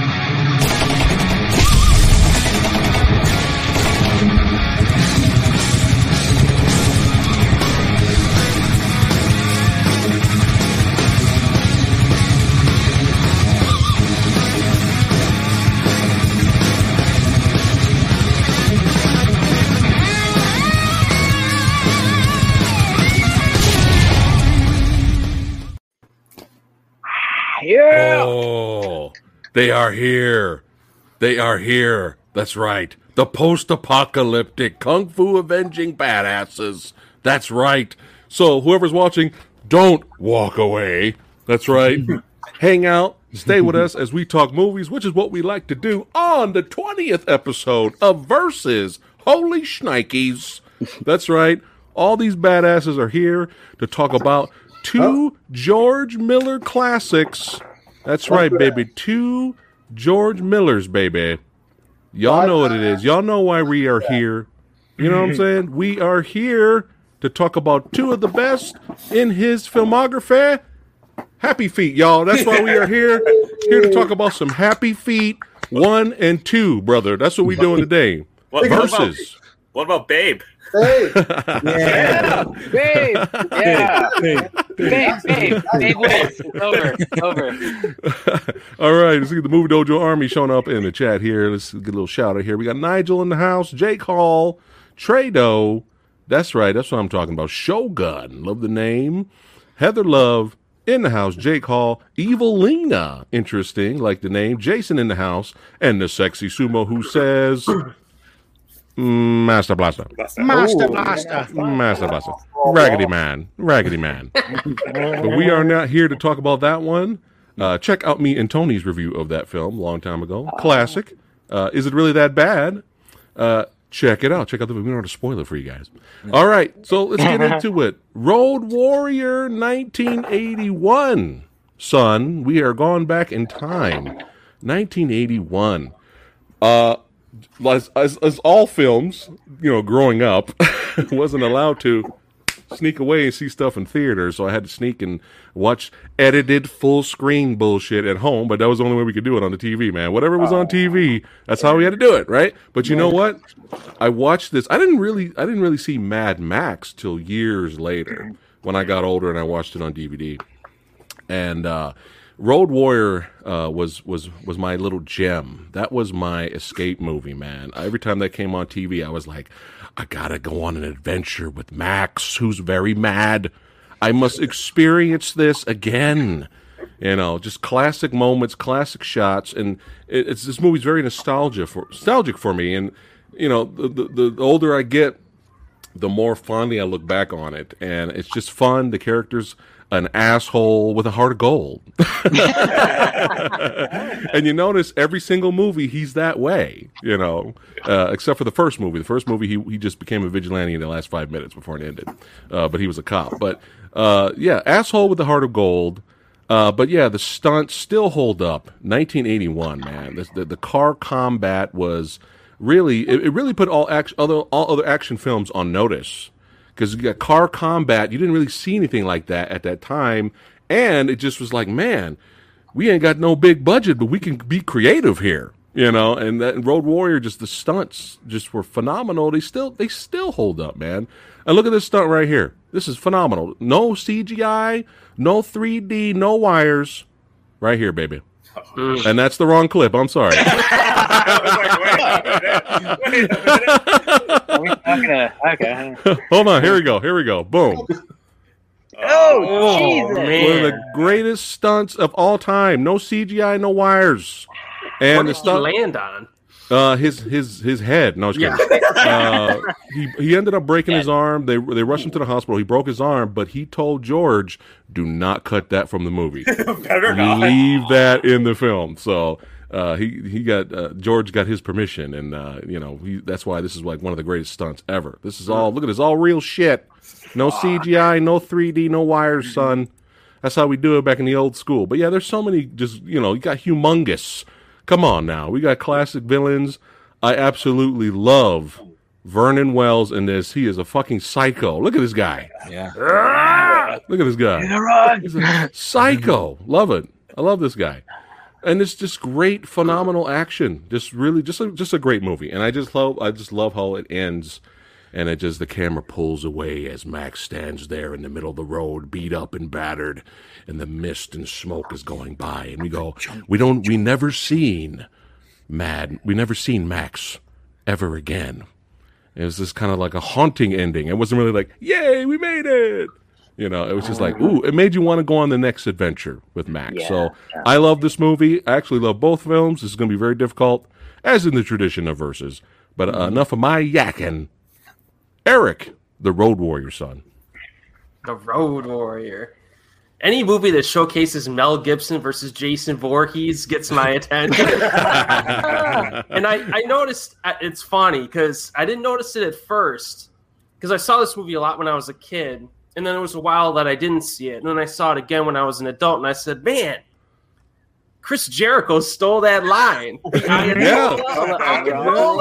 Yeah. They are here. They are here. That's right. The post apocalyptic kung fu avenging badasses. That's right. So, whoever's watching, don't walk away. That's right. Hang out, stay with us as we talk movies, which is what we like to do on the 20th episode of Versus. Holy shnikes. That's right. All these badasses are here to talk about two oh. George Miller classics. That's right, baby. Two George Millers, baby. Y'all know what it is. Y'all know why we are here. You know what I'm saying? We are here to talk about two of the best in his filmography. Happy Feet, y'all. That's why we are here. Here to talk about some Happy Feet one and two, brother. That's what we're doing today. What, what about, what about Babe? Hey, Yeah. Babe. Yeah. Babe. Babe. Babe wins. It's over. Over. All right, let's get the Movie Dojo Army showing up in the chat here. Let's get a little shout out here. We got Nigel in the house, Jake Hall, Trado. That's right, that's what I'm talking about. Shogun, love the name. Heather Love in the house, Jake Hall, Evil Lena, interesting, like the name. Jason in the house, and the sexy sumo who says, "Mm, Master Blaster. Master Blaster. Master Blaster. Raggedy Man. Raggedy Man. but we are not here to talk about that one. Uh, check out me and Tony's review of that film a long time ago. Classic. Uh, is it really that bad? Uh, check it out. Check out the movie. We don't have to spoil it for you guys. All right. So let's get into it. Road Warrior 1981. Son, we are gone back in time. 1981. Uh, as, as, as all films, you know, growing up, wasn't allowed to sneak away and see stuff in theaters, so I had to sneak and watch edited full screen bullshit at home. But that was the only way we could do it on the TV, man. Whatever was on TV, that's how we had to do it, right? But you know what? I watched this. I didn't really, I didn't really see Mad Max till years later when I got older and I watched it on DVD and uh, Road Warrior uh, was was was my little gem. That was my escape movie, man. Every time that came on TV, I was like, I gotta go on an adventure with Max, who's very mad. I must experience this again. You know, just classic moments, classic shots, and it, it's this movie's very nostalgia for nostalgic for me. And you know, the, the the older I get, the more fondly I look back on it, and it's just fun. The characters, an asshole with a heart of gold, and you notice every single movie he's that way. You know, uh, except for the first movie. The first movie he he just became a vigilante in the last five minutes before it ended, uh, but he was a cop. But uh, yeah, asshole with a heart of gold. Uh, but yeah, the stunts still hold up. 1981, man. The, the, the car combat was really it, it really put all action, other all other action films on notice because you got car combat. You didn't really see anything like that at that time, and it just was like, man, we ain't got no big budget, but we can be creative here, you know. And that Road Warrior, just the stunts, just were phenomenal. They still they still hold up, man. And look at this stunt right here. This is phenomenal. No CGI, no 3D, no wires. Right here, baby. Mm. And that's the wrong clip. I'm sorry. Like, wait, wait, a minute, wait a minute. Are we talking to, okay. Hold on. Here we go. Here we go. Boom. Oh, oh Jesus. One of the greatest stunts of all time. No CGI, no wires. And What the did he stunt, land on? Uh, his his his head. No, kidding. Uh, he he ended up breaking his arm. They they rushed him to the hospital. He broke his arm, but he told George, "Do not cut that from the movie. Better not. Leave that in the film." So. Uh, he he got uh, George got his permission, and uh, you know he, that's why this is like one of the greatest stunts ever. This is all look at this, all real shit. No CGI, no 3D, no wires, son. That's how we do it back in the old school. But yeah, there's so many just you know, you got humongous. Come on now. We got classic villains. I absolutely love Vernon Wells in this. He is a fucking psycho. Look at this guy. Yeah. Look at this guy. He's a psycho. Love it. I love this guy. and it's just great, phenomenal action. Just really, just a, just a great movie. And I just love, I just love how it ends. And it just the camera pulls away as Max stands there in the middle of the road, beat up and battered, and the mist and smoke is going by. And we go, we don't, we never seen Mad, we never seen Max ever again. It was just kind of like a haunting ending. It wasn't really like, yay, we made it. You know, it was just like, ooh, it made you want to go on the next adventure with Max. Yeah, so yeah. I love this movie. I actually love both films. This is going to be very difficult, as in the tradition of verses. But uh, enough of my yakking. Erik, the Road Warrior son. The Road Warrior. Any movie that showcases Mel Gibson versus Jason Voorhees gets my attention. and I, I noticed uh, it's funny because I didn't notice it at first because I saw this movie a lot when I was a kid, and then it was a while that I didn't see it, and then I saw it again when I was an adult, and I said, "Man, Chris Jericho stole that line." Yeah.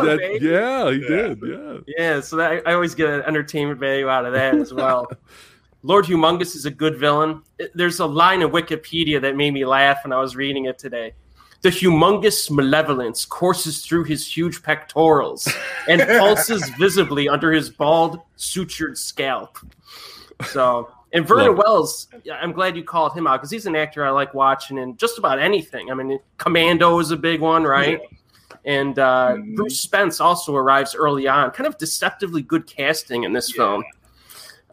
That- yeah, he did. Yeah. Yeah, so that, I always get an entertainment value out of that as well. Lord Humongous is a good villain. There's a line in Wikipedia that made me laugh when I was reading it today. The humongous malevolence courses through his huge pectorals and pulses visibly under his bald, sutured scalp. So, and Vernon Love. Wells, I'm glad you called him out because he's an actor I like watching in just about anything. I mean, Commando is a big one, right? And uh, Mhm. Bruce Spence also arrives early on. Kind of deceptively good casting in this film.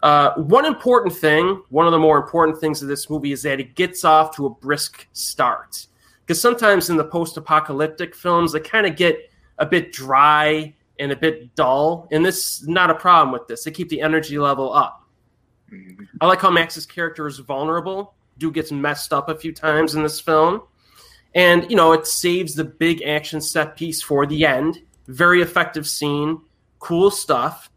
Uh, one important thing, one of the more important things of this movie is that it gets off to a brisk start. Because sometimes in the post apocalyptic films, they kind of get a bit dry and a bit dull. And this is not a problem with this. They keep the energy level up. I like how Max's character is vulnerable. Dude gets messed up a few times in this film. And, you know, it saves the big action set piece for the end. Very effective scene, cool stuff.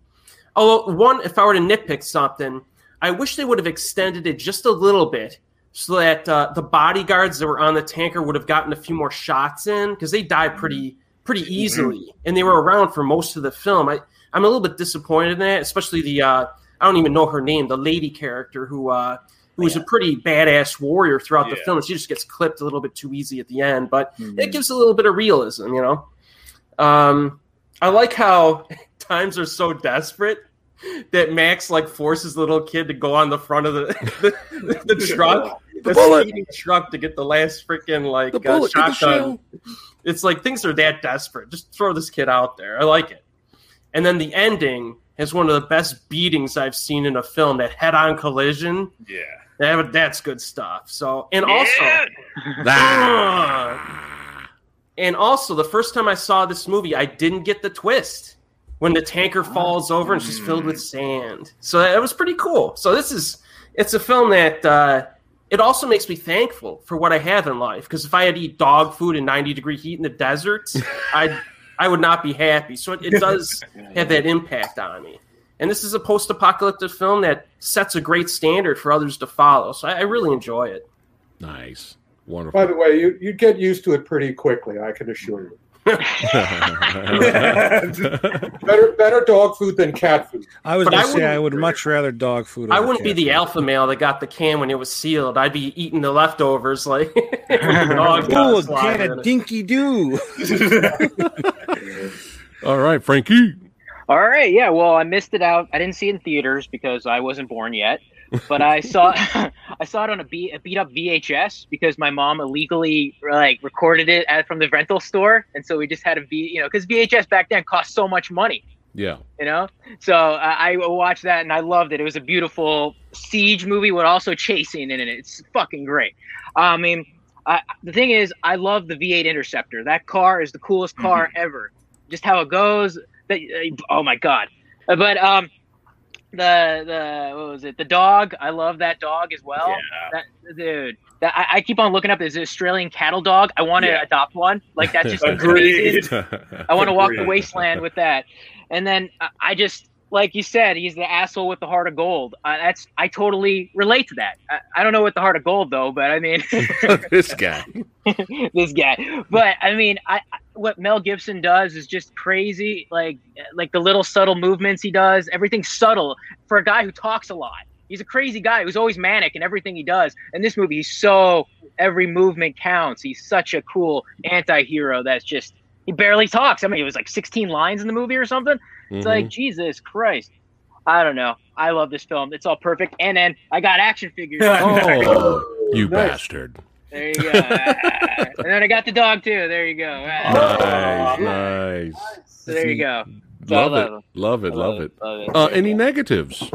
Although, one, if I were to nitpick something, I wish they would have extended it just a little bit so that uh, the bodyguards that were on the tanker would have gotten a few more shots in because they died pretty pretty easily and they were around for most of the film. I, I'm a little bit disappointed in that, especially the uh, I don't even know her name, the lady character who uh, who was a pretty badass warrior throughout the film. She just gets clipped a little bit too easy at the end, but Mhm. it gives a little bit of realism, you know. Um, I like how times are so desperate that Max like forces the little kid to go on the front of the the, the truck, the, speeding truck to get the last freaking like The uh, the shotgun. It's like things are that desperate. Just throw this kid out there. I like it. And then the ending has one of the best beatings I've seen in a film. That head-on collision. Yeah. That, that's good stuff. So and also. Ah. And also, the first time I saw this movie, I didn't get the twist when the tanker falls over and she's filled with sand. So that was pretty cool. So this is it's a film that uh, it also makes me thankful for what I have in life. Because if I had to eat dog food in ninety degree heat in the desert, I I would not be happy. So it, it does have that impact on me. And this is a post apocalyptic film that sets a great standard for others to follow. So I, I really enjoy it. Nice. Wonderful. By the way, you you'd get used to it pretty quickly. I can assure you. Better better dog food than cat food. I was going to say I wouldn't- much rather dog food. I wouldn't be the food. alpha male that got the can when it was sealed. I'd be eating the leftovers like with the dog Oh, a can of dinky doo. All right, Frankie. All right, yeah. Well, I missed it out. I didn't see it in theaters because I wasn't born yet. But I saw I saw it on a beat, a beat up VHS because my mom illegally like recorded it at, from the rental store, and so we just had a V, you know, because VHS back then cost so much money, Yeah. you know. So uh, I watched that and I loved it. It was a beautiful siege movie with also chasing in it. It's fucking great. I mean, I, the thing is, I love the V8 Interceptor. That car is the coolest car ever. Just how it goes. That oh my god. Uh, But um, the the what was it? The dog. I love that dog as well. Yeah. That dude. That I, I keep on looking up this Australian cattle dog. I want to Yeah. adopt one. Like that's just amazing. I want to walk the wasteland with that. And then I- I just, like you said, he's the asshole with the heart of gold. Uh, that's I totally relate to that. I, I don't know what the heart of gold though, but I mean, this guy. this guy. But I mean, I what Mel Gibson does is just crazy. Like like the little subtle movements he does, everything's subtle for a guy who talks a lot. He's a crazy guy. who's always manic in everything he does. In this movie, he's so every movement counts. He's such a cool anti-hero that's just he barely talks. I mean, it was like 16 lines in the movie or something. It's Mhm. like Jesus Christ. I don't know. I love this film. It's all perfect. And then I got action figures. Oh, you Nice. bastard. There you go. and then I got the dog too. There you go. Nice, nice. So there you go. So I Love love it. Love it. Love it. Love it. Uh, any negatives?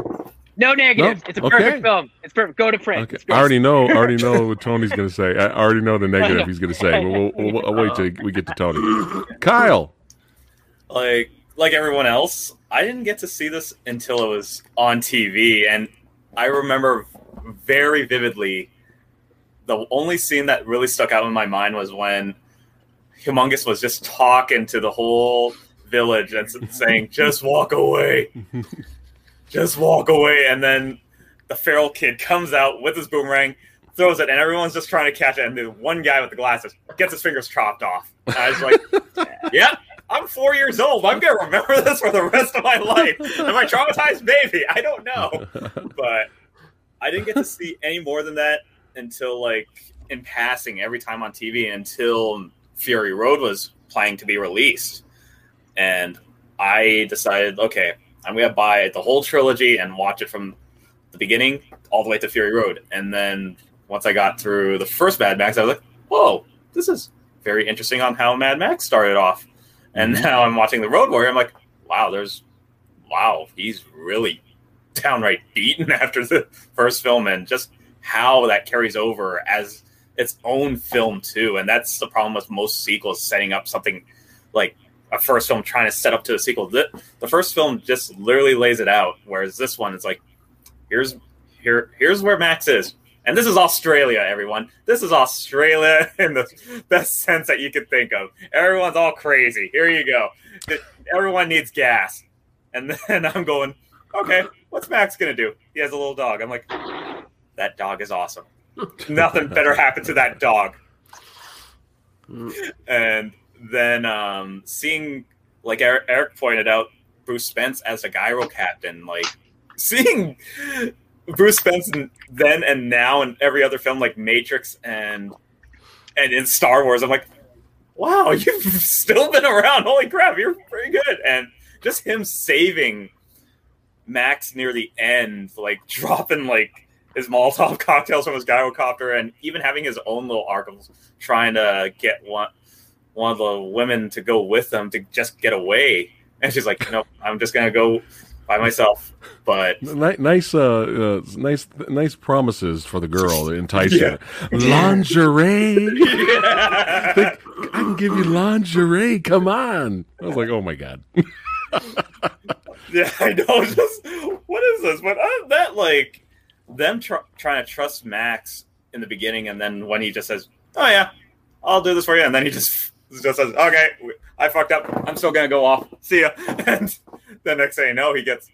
No negatives. No? It's a Okay. perfect film. It's perfect. Go to print. Okay. I already know. I already know what Tony's going to say. I already know the negative he's going to say. But we'll, we'll, we'll wait till we get to Tony. Kyle. like like everyone else, I didn't get to see this until it was on TV, and I remember very vividly. The only scene that really stuck out in my mind was when Humongous was just talking to the whole village and saying, "Just walk away, just walk away," and then the feral kid comes out with his boomerang, throws it, and everyone's just trying to catch it, and the one guy with the glasses gets his fingers chopped off. And I was like, "Yep." I'm four years old. I'm gonna remember this for the rest of my life. Am I traumatized? Maybe. I don't know. But I didn't get to see any more than that until like in passing every time on TV until Fury Road was planning to be released. And I decided, okay, I'm gonna buy the whole trilogy and watch it from the beginning all the way to Fury Road. And then once I got through the first Mad Max, I was like, whoa, this is very interesting on how Mad Max started off. And mm-hmm. now I'm watching the Road Warrior. I'm like, wow, there's, wow, he's really downright beaten after the first film, and just how that carries over as its own film too. And that's the problem with most sequels, setting up something like a first film trying to set up to a sequel. The, the first film just literally lays it out, whereas this one is like, here's here here's where Max is. And this is Australia, everyone. This is Australia in the best sense that you could think of. Everyone's all crazy. Here you go. Everyone needs gas. And then I'm going, okay, what's Max going to do? He has a little dog. I'm like, that dog is awesome. Nothing better happened to that dog. Mm. And then um, seeing, like Erik, pointed out, Bruce Spence as a gyro captain, like seeing Bruce Spence then and now in every other film like Matrix and and in Star Wars, I'm like, wow, you've still been around. Holy crap, you're pretty good. And just him saving Max near the end, like dropping like his Molotov cocktails from his gyrocopter, and even having his own little arc of trying to get one one of the women to go with them to just get away. And she's like, nope, I'm just gonna go by myself. But Nice, uh, uh, nice, nice promises for the girl to entice Yeah. her. Lingerie. yeah, Think, I can give you lingerie. Come on. I was like, oh my god. yeah, I know. Just what is this? But other than that, like them tr- trying to trust Max in the beginning, and then when he just says, "Oh yeah, I'll do this for you," and then he just just says, "Okay, I fucked up. I'm still gonna go off. See ya." And the next thing you know, he gets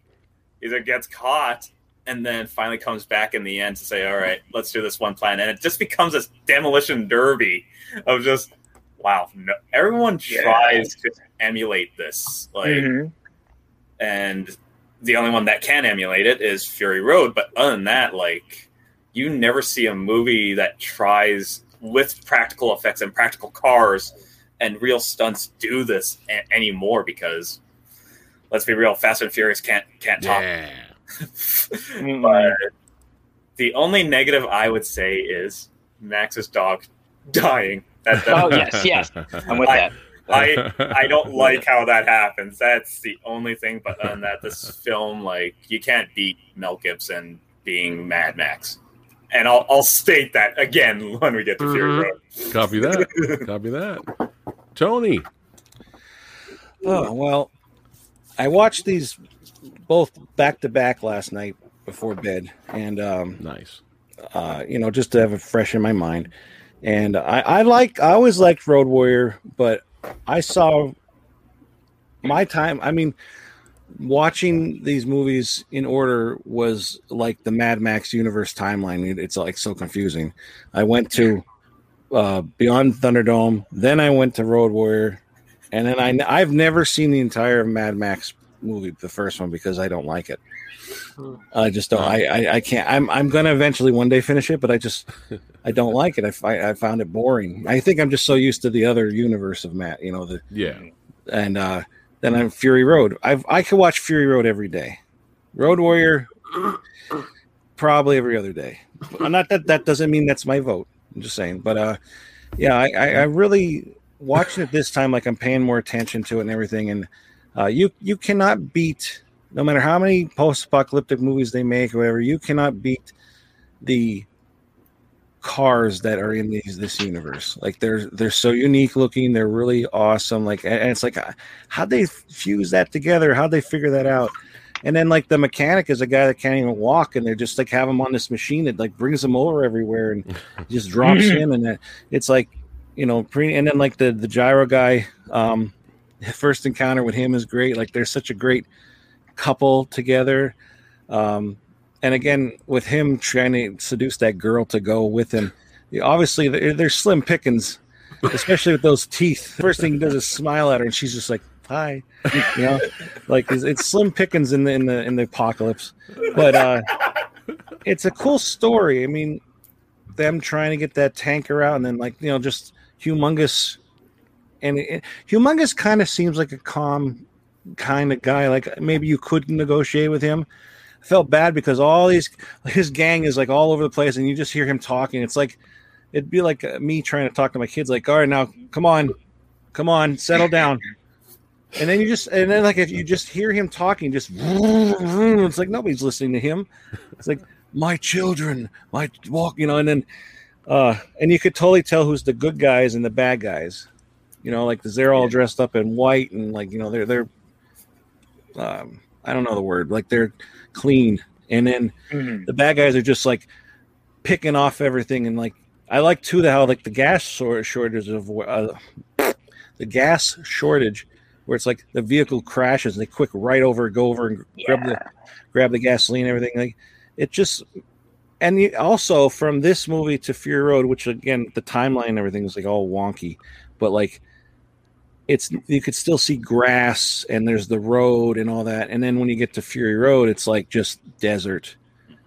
either gets caught and then finally comes back in the end to say, "All right, let's do this one plan," and it just becomes this demolition derby of just wow. No, everyone Yeah. tries to emulate this, like Mhm. and the only one that can emulate it is Fury Road. But other than that, like you never see a movie that tries with practical effects and practical cars and real stunts do this a- anymore because let's be real, Fast and Furious can't can't top. Yeah. but the only negative I would say is Max's dog dying. That, that- Oh yes, yes. I'm with that. I I don't like how that happens. That's the only thing. But other than that, this film, like, you can't beat Mel Gibson being Mad Max. And I'll, I'll state that again when we get to Fury Mhm. Road. Copy that. Copy that. Tony. Oh well, I watched these both back to back last night before bed, and um, Nice. uh, you know, just to have it fresh in my mind. And I, I like, I always liked Road Warrior, but I saw my time. I mean, watching these movies in order was like the Mad Max universe timeline. It's like so confusing. I went to uh, Beyond Thunderdome, then I went to Road Warrior, and then I I've never seen the entire Mad Max movie, the first one, because I don't like it. I just don't. I, I I can't. I'm I'm gonna eventually one day finish it, but I just I don't like it. I fi- I found it boring. I think I'm just so used to the other universe of Matt. You know the Yeah. and uh then I'm Fury Road. I've I could watch Fury Road every day. Road Warrior probably every other day. Not that that doesn't mean that's my vote. I'm just saying, but uh, yeah, I, I, I really watching it this time. Like I'm paying more attention to it and everything. And uh, you you cannot beat no matter how many post-apocalyptic movies they make or whatever. You cannot beat the cars that are in these this universe. Like they're they're so unique looking. They're really awesome. Like and it's like uh, how'd they fuse that together? How'd they figure that out? And then like the mechanic is a guy that can't even walk, and they're just like have him on this machine that like brings him over everywhere and just drops him, and it's like you know pre. And then like the the gyro guy, um, first encounter with him is great. Like they're such a great couple together. Um, and again with him trying to seduce that girl to go with him, obviously they're, they're slim pickings, especially with those teeth. First thing he does is smile at her, and she's just like, "Hi," you know, like it's, it's slim pickings in the in the in the apocalypse. But uh, it's a cool story. I mean, them trying to get that tanker out, and then like you know, just humongous, and it, humongous kind of seems like a calm kind of guy. Like maybe you could negotiate with him. I felt bad because all these his gang is like all over the place, and you just hear him talking. It's like it'd be like uh, me trying to talk to my kids, like, all right, now come on, come on, settle down. And then you just, and then like if you just hear him talking, just it's like nobody's listening to him. It's like my children, my walk, you know, and then, uh, and you could totally tell who's the good guys and the bad guys, you know, like they're all dressed up in white and like you know they're they're, um, I don't know the word, like they're clean, and then Mhm. the bad guys are just like picking off everything and like I like too the how like the gas short shortage of uh, the gas shortage where it's like the vehicle crashes and they quick right over go over and grab the grab the gasoline and everything like it just and you, also from this movie to Fury Road which again the timeline and everything is like all wonky but like it's you could still see grass and there's the road and all that and then when you get to Fury Road it's like just desert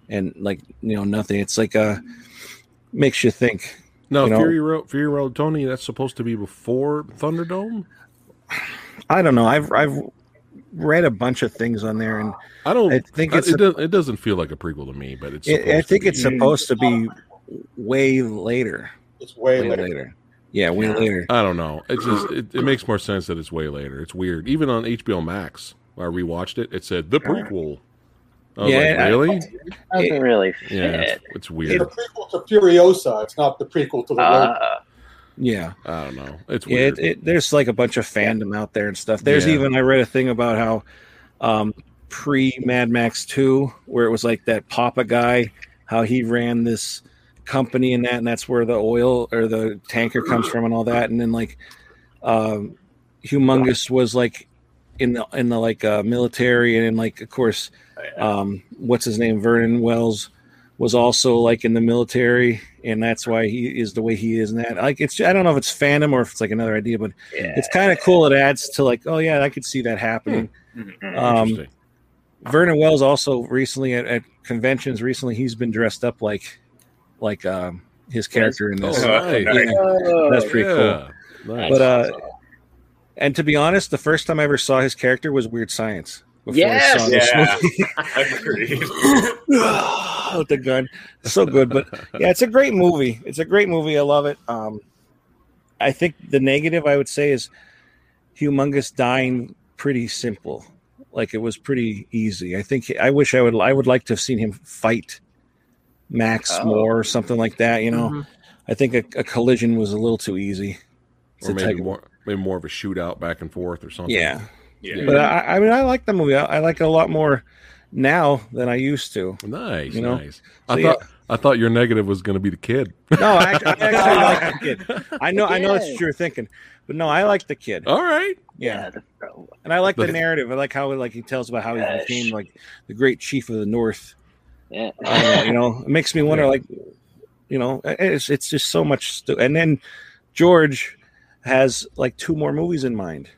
and like you know nothing it's like uh makes you think No, You know- Fury Road, Fury Road, Tony. That's supposed to be before Thunderdome. I don't know. I've I've read a bunch of things on there, and I don't. I think it's it, a- does, it doesn't feel like a prequel to me, but it's. it, I think it's supposed to be way later. It's way, Way later. later. Yeah, way later. I don't know. It just it, it makes more sense that it's way later. It's weird. Even on HBO Max, when I rewatched it, it said the prequel. I Yeah, like, I- really? Doesn't really fit. Yeah, it's, it's It's weird. the prequel to Furiosa. It's not the prequel to the Uh, Yeah, I don't know. It's yeah. weird. It, it, there's like a bunch of fandom out there and stuff. There's Yeah. even I read a thing about how um, pre Mad Max Two, where it was like that Papa guy, how he ran this company and that, and that's where the oil or the tanker comes from and all that, and then like um, Humongous was like in the in the like uh, military, and in like of course um, what's his name, Vernon Wells, was also like in the military, and that's why he is the way he is. And that, like, it's I don't know if it's fandom or if it's like another idea, but yeah. it's kind of cool. It adds to like, oh yeah, I could see that happening. Mhm. Um, Vernon Wells also recently at, at conventions recently he's been dressed up like like um, his character in this. Oh, nice. Yeah, Oh, that's pretty cool. Nice. But uh, and to be honest, the first time I ever saw his character was Weird Science. before I Yes! Yeah. movie. Agreed. with the gun. So good, but yeah, it's a great movie. It's a great movie. I love it. Um, I think the negative I would say is humongous dying pretty simple. Like it was pretty easy. I think I wish I would I would like to have seen him fight Max Oh. more or something like that. You know, Mhm. I think a, a collision was a little too easy. or maybe more, maybe more of a shootout back and forth or something. Yeah, Yeah. but I, I mean, I like the movie. I, I like it a lot more now than I used to. Nice, You know? nice. I So, thought I thought your negative was going to be the kid. No, I, I actually like the kid. I know, I know that's Yeah. what you're thinking, but no, I like the kid. All right. Yeah, the- and I like the The- narrative. I like how like he tells about how he became like the great chief of the North. yeah. Uh, you know, it makes me wonder, Yeah. like, you know, it's it's just so much. Stu- and then George has like two more movies in mind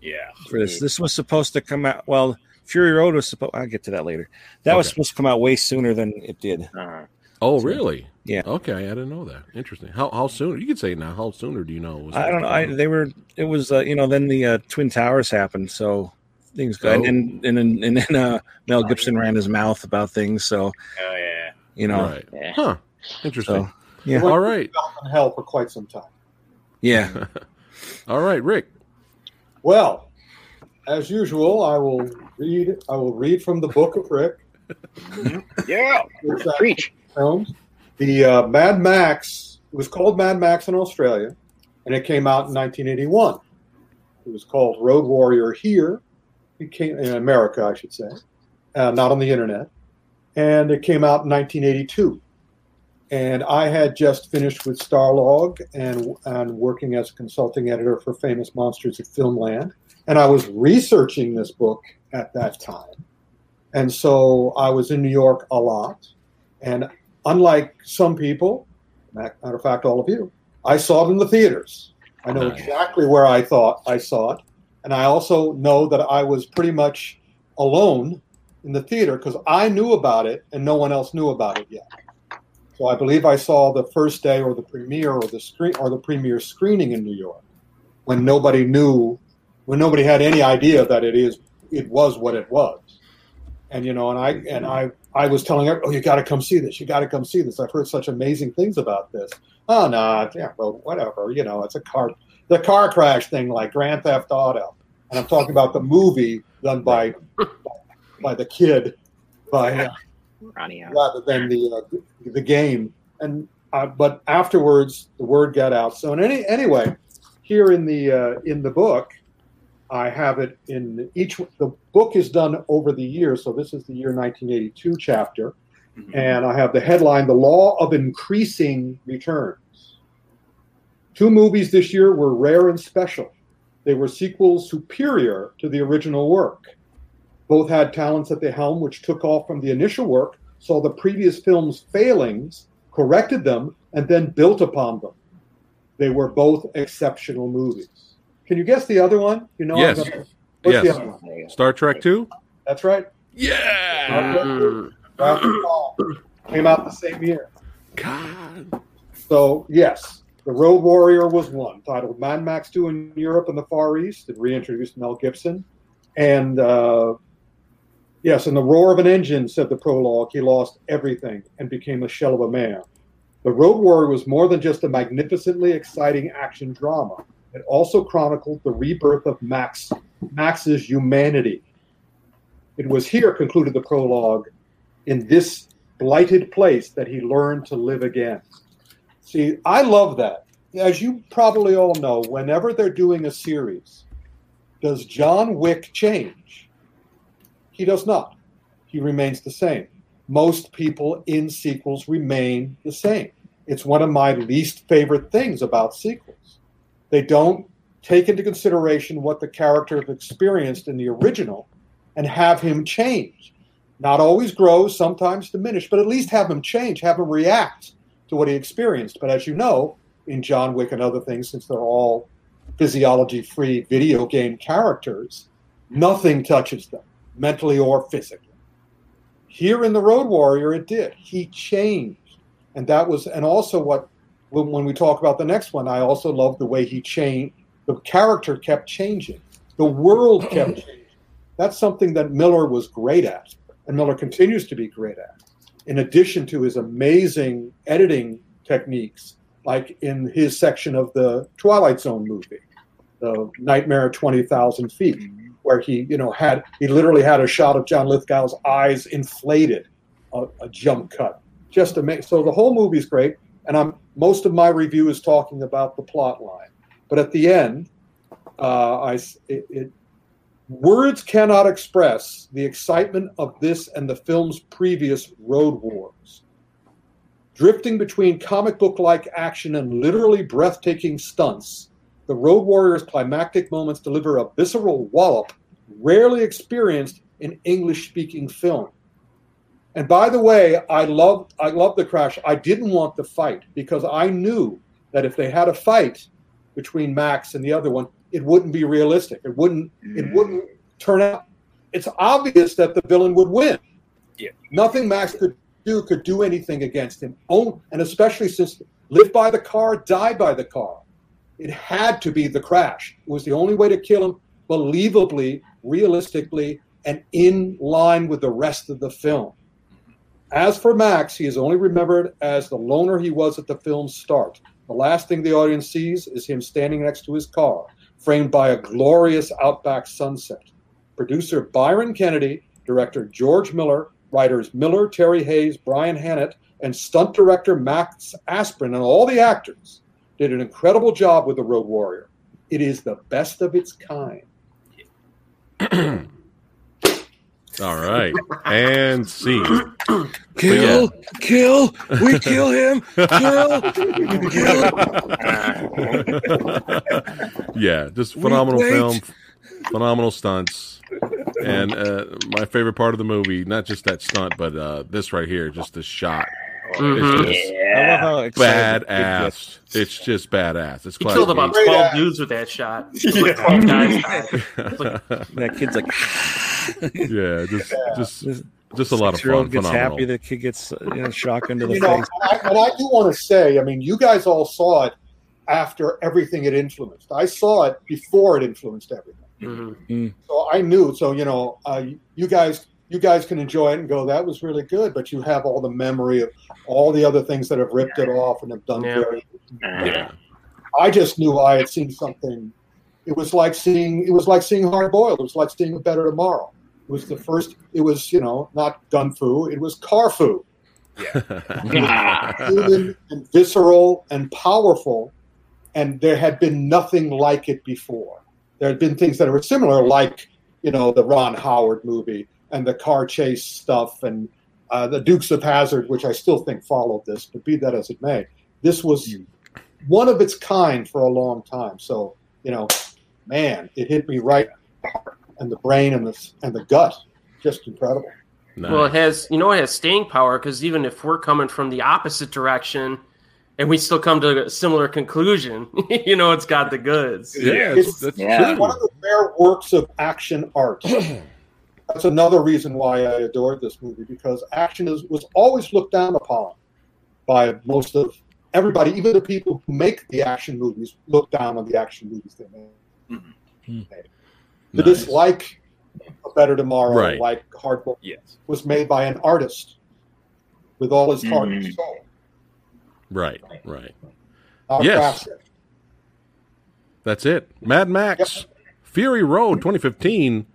Yeah. for this. This was supposed to come out. Well, Fury Road was supposed. I'll get to that later. That was supposed to come out way sooner than it did. Uh, Oh, really? Yeah. Okay, I didn't know that. Interesting. How how soon? You could say now. How sooner do you know? Was I don't know. I, they were. It was. Uh, you know. Then the uh, Twin Towers happened, so things go. And then and then and then uh, Mel Gibson ran his mouth about things. So Oh yeah. you know. right. yeah. Huh. Interesting. So yeah. All right. in hell for quite some time. Yeah. All right, Ric. Well, as usual, I will read. I will read from the book of Ric. Yeah. uh, Preach. films. The uh, Mad Max it was called Mad Max in Australia, and it came out in 1981. It was called Road Warrior here. It came in America, I should say, uh, not on the internet. And it came out in 1982. And I had just finished with Starlog and and working as a consulting editor for Famous Monsters at Filmland. And I was researching this book at that time. And so I was in New York a lot. And unlike some people, matter of fact, all of you, I saw it in the theaters. I know exactly where I thought I saw it. And I also know that I was pretty much alone in the theater because I knew about it and no one else knew about it yet. So I believe I saw the first day or the premiere or the screen or the premiere screening in New York when nobody knew, when nobody had any idea that it is it was what it was. And you know, and I and I I was telling her, oh, you got to come see this. You got to come see this. I've heard such amazing things about this. Oh no, yeah, well, whatever. You know, it's a car, the car crash thing, like Grand Theft Auto. And I'm talking about the movie done by by the kid, by uh, Ronnie rather than the uh, the game. And uh, but afterwards, the word got out. So in any anyway, here in the uh, in the book, I have it in each. The book is done over the years. So this is the year 1982 chapter, Mhm. and I have the headline: "The Law of Increasing Returns." Two movies this year were rare and special. They were sequels superior to the original work. Both had talents at the helm which took off from the initial work, saw the previous film's failings, corrected them, and then built upon them. They were both exceptional movies. Can you guess the other one? You know, I'm Yes. gonna- what's the Yes. other one? There you go. Star Trek Two. That's right. Yeah. Mm. Wrath of Khan. Came out the same year. God. So yes, the Road Warrior was one, titled Mad Max 2 in Europe and the Far East. It reintroduced Mel Gibson. And uh, yes, in the roar of an engine, said the prologue, he lost everything and became a shell of a man. The Road Warrior was more than just a magnificently exciting action drama. It also chronicled the rebirth of Max, Max's humanity. It was here, concluded the prologue, in this blighted place that he learned to live again. See, I love that. As you probably all know, whenever they're doing a series, does John Wick change? He does not. He remains the same. Most people in sequels remain the same. It's one of my least favorite things about sequels. They don't take into consideration what the character have experienced in the original and have him change. Not always grow, sometimes diminish, but at least have him change, have him react to what he experienced. But as you know, in John Wick and other things, since they're all physiology free video game characters, nothing touches them, mentally or physically. Here in The Road Warrior, it did. He changed. And that was, and also what, when, when we talk about the next one, I also love the way he changed. The character kept changing, the world kept changing. That's something that Miller was great at, and Miller continues to be great at in addition to his amazing editing techniques, like in his section of the Twilight Zone movie, the Nightmare at 20,000 Feet, where he, you know, had, he literally had a shot of John Lithgow's eyes inflated, a, a jump cut. Just amazing. So the whole movie's great, and I'm, most of my review is talking about the plot line. But at the end, uh, I, it, it Words cannot express the excitement of this and the film's previous Road Wars. Drifting between comic book like action and literally breathtaking stunts, the Road Warrior's climactic moments deliver a visceral wallop rarely experienced in English speaking film. And by the way, I love I love the crash. I didn't want the fight because I knew that if they had a fight between Max and the other one, it wouldn't be realistic. It wouldn't it mm. wouldn't turn out it's obvious that the villain would win. Yeah. Nothing Max could do could do anything against him. Oh, and especially since live by the car, die by the car. It had to be the crash. It was the only way to kill him believably, realistically, and in line with the rest of the film. As for Max, he is only remembered as the loner he was at the film's start. The last thing the audience sees is him standing next to his car, framed by a glorious outback sunset. Producer Byron Kennedy, director George Miller, writers Miller, Terry Hayes, Brian Hannant, and stunt director Max Aspin, and all the actors did an incredible job with The Road Warrior. It is the best of its kind. All right. And see. Kill, kill, we kill him, kill, kill. yeah, just phenomenal film, phenomenal stunts, and uh, my favorite part of the movie, not just that stunt, but uh, this right here, just this shot. Mhm. It's just I love how excited the kid badass. It's just badass. It's He killed about 12 dudes with that shot. It's like 12 guys like. That kid's like, yeah, just just just a lot of six-year-old fun. gets Phenomenal. happy. The kid gets you know shotgun to the You know, face. I, and I do want to say, I mean, you guys all saw it after everything it influenced. I saw it before it influenced everything. mhm. So I knew. So you know, uh, you guys, you guys can enjoy it and go, "That was really good," but you have all the memory of all the other things that have ripped it off and have done Yeah. very. Yeah, I just knew I had seen something. It was like seeing. It was like seeing Hard Boiled. It was like seeing a Better Tomorrow. It was the first. It was you know not gun fu. It was car fu. human and visceral and powerful, and there had been nothing like it before. There had been things that were similar, like you know the Ron Howard movie and the car chase stuff, and uh, the Dukes of Hazzard, which I still think followed this. But be that as it may, this was one of its kind for a long time. So you know, man, it hit me right, and the brain and the and the gut, just incredible. Nice. Well, it has, you know, it has staying power because even if we're coming from the opposite direction and we still come to a similar conclusion, you know, it's got the goods. yeah, It's- it's, that's Yeah. true. one of the rare works of action art. That's another reason why I adored this movie because action is, was always looked down upon by most of everybody, even the people who make the action movies look down on the action movies they make. To Nice. dislike a Better Tomorrow, Right. like Hard Yes. was made by an artist with all his heart and Mhm. soul. Right, right. Not Yes. That's it. Mad Max, Fury Road, 2015.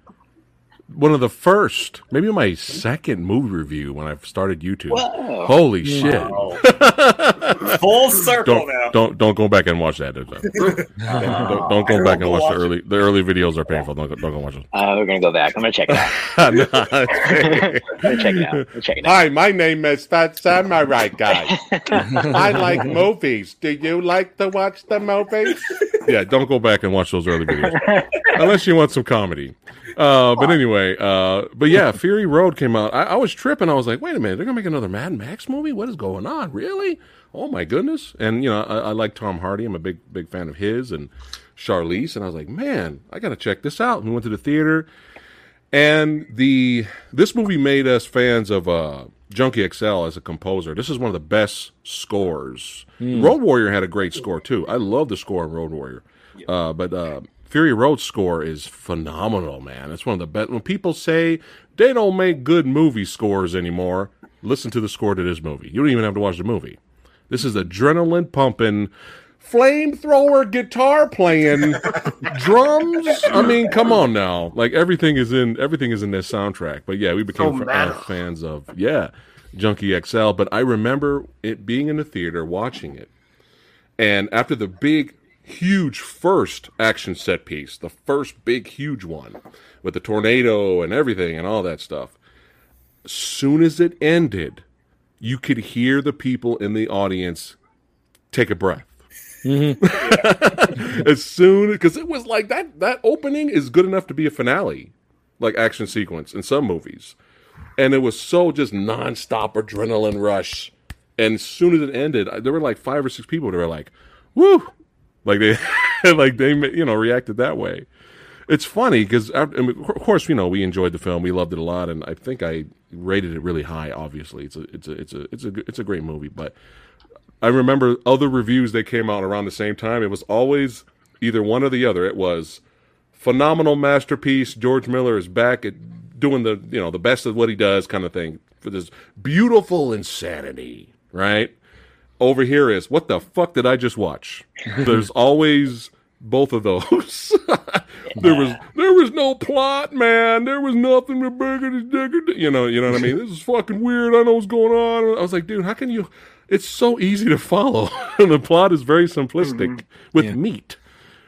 One of the first, maybe my second movie review when I started YouTube. Whoa. Holy shit! Full circle Don't now. don't don't go back and watch that. Don't, don't, don't go back and watch the early. The early videos are painful. Don't go, don't go watch them. Uh, we're gonna go back. I'm gonna check it out. No, check it out. Check it out. Hi, my name is Fat Samurai Guy. I like movies. Do you like to watch the movies? Yeah, don't go back and watch those early videos unless you want some comedy. Uh, but anyway, uh, but yeah, Fury Road came out. I, I was tripping. I was like, wait a minute, they're gonna make another Mad Max movie? What is going on? Really? Oh my goodness! And you know, I, I like Tom Hardy. I'm a big big fan of his and Charlize. And I was like, man, I gotta check this out. And we went to the theater. And the this movie made us fans of uh, Junkie XL as a composer. This is one of the best scores. Road Warrior had a great score too. I love the score in Road Warrior, uh, but uh, Fury Road score is phenomenal, man. It's one of the best. When people say they don't make good movie scores anymore, listen to the score to this movie. You don't even have to watch the movie. This is adrenaline pumping, flamethrower guitar playing, drums. I mean, come on now. Like everything is in everything is in this soundtrack. But yeah, we became So uh, fans of yeah, Junkie XL. But I remember it being in the theater watching it, and after the big, huge first action set piece, the first big, huge one with the tornado and everything and all that stuff. Soon as it ended, you could hear the people in the audience take a breath. Mm-hmm. as soon because it was like that that opening is good enough to be a finale like action sequence in some movies and it was so just nonstop adrenaline rush and as soon as it ended there were like five or six people that were like woo like they like they you know reacted that way it's funny because I mean, of course you know we enjoyed the film, we loved it a lot, and I think I rated it really high. Obviously, it's a it's a it's a it's a it's a great movie, but I remember other reviews that came out around the same time. It was always either one or the other. It was phenomenal masterpiece. George Miller is back at doing the you know the best of what he does, kind of thing for this beautiful insanity, right? Over here is what the fuck did I just watch? There's always both of those. there was there was no plot, man. There was nothing. You know, you know what I mean. This is fucking weird. I know what's going on. I was like, dude, how can you? It's so easy to follow. and the plot is very simplistic mm-hmm. with yeah. meat.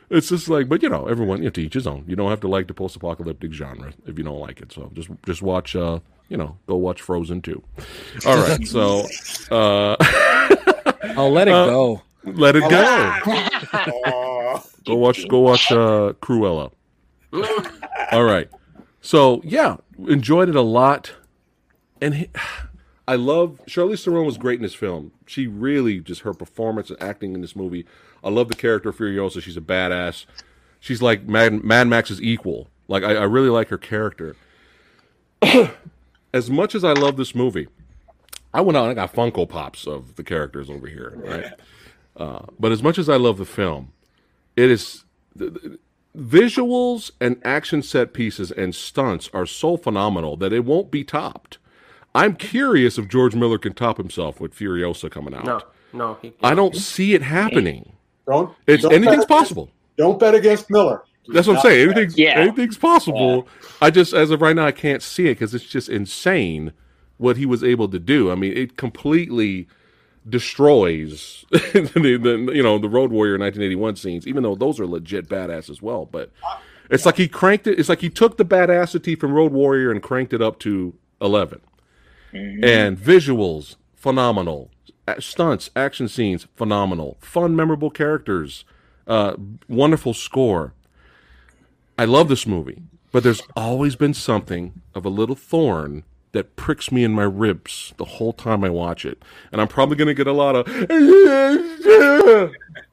It's just like, but you know, everyone you know, to each his own. You don't have to like the post-apocalyptic genre if you don't like it. So just just watch. uh you know, go watch Frozen 2. All right, so uh I'll let it uh, go. Let it go. go watch go watch uh Cruella. All right. So, yeah, enjoyed it a lot. And he, I love Charlize Theron was great in this film. She really just her performance and acting in this movie. I love the character of Furiosa. She's a badass. She's like Mad, Mad Max's equal. Like I, I really like her character. as much as I love this movie, I went out and I got Funko Pops of the characters over here, right? Uh, but as much as I love the film, it is the, the, visuals and action set pieces and stunts are so phenomenal that it won't be topped. I'm curious if George Miller can top himself with Furiosa coming out. No, no, he. I don't see it happening. Don't. It's don't anything's possible. Don't bet against Miller. That's what I'm saying. Anything's yeah. anything's possible. Yeah. I just, as of right now, I can't see it because it's just insane what he was able to do. I mean, it completely destroys the, the, you know the Road Warrior 1981 scenes, even though those are legit badass as well. But it's like he cranked it. It's like he took the badassity from Road Warrior and cranked it up to 11. Mm-hmm. And visuals phenomenal, stunts, action scenes phenomenal, fun, memorable characters, uh, wonderful score. I love this movie, but there's always been something of a little thorn that pricks me in my ribs the whole time I watch it. And I'm probably going to get a lot of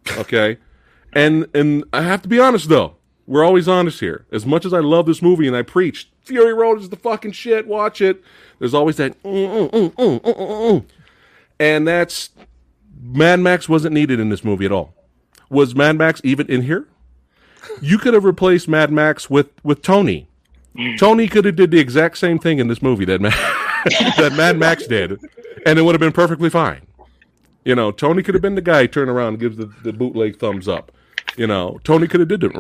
Okay? And and I have to be honest though. We're always honest here. As much as I love this movie and I preach Fury Road is the fucking shit, watch it. There's always that mm, mm, mm, and that's Mad Max wasn't needed in this movie at all. Was Mad Max even in here? You could have replaced Mad Max with with Tony Tony could have did the exact same thing in this movie that Mad, that Mad Max did, and it would have been perfectly fine. You know, Tony could have been the guy turn around and gives the, the bootleg thumbs up. You know, Tony could have did it.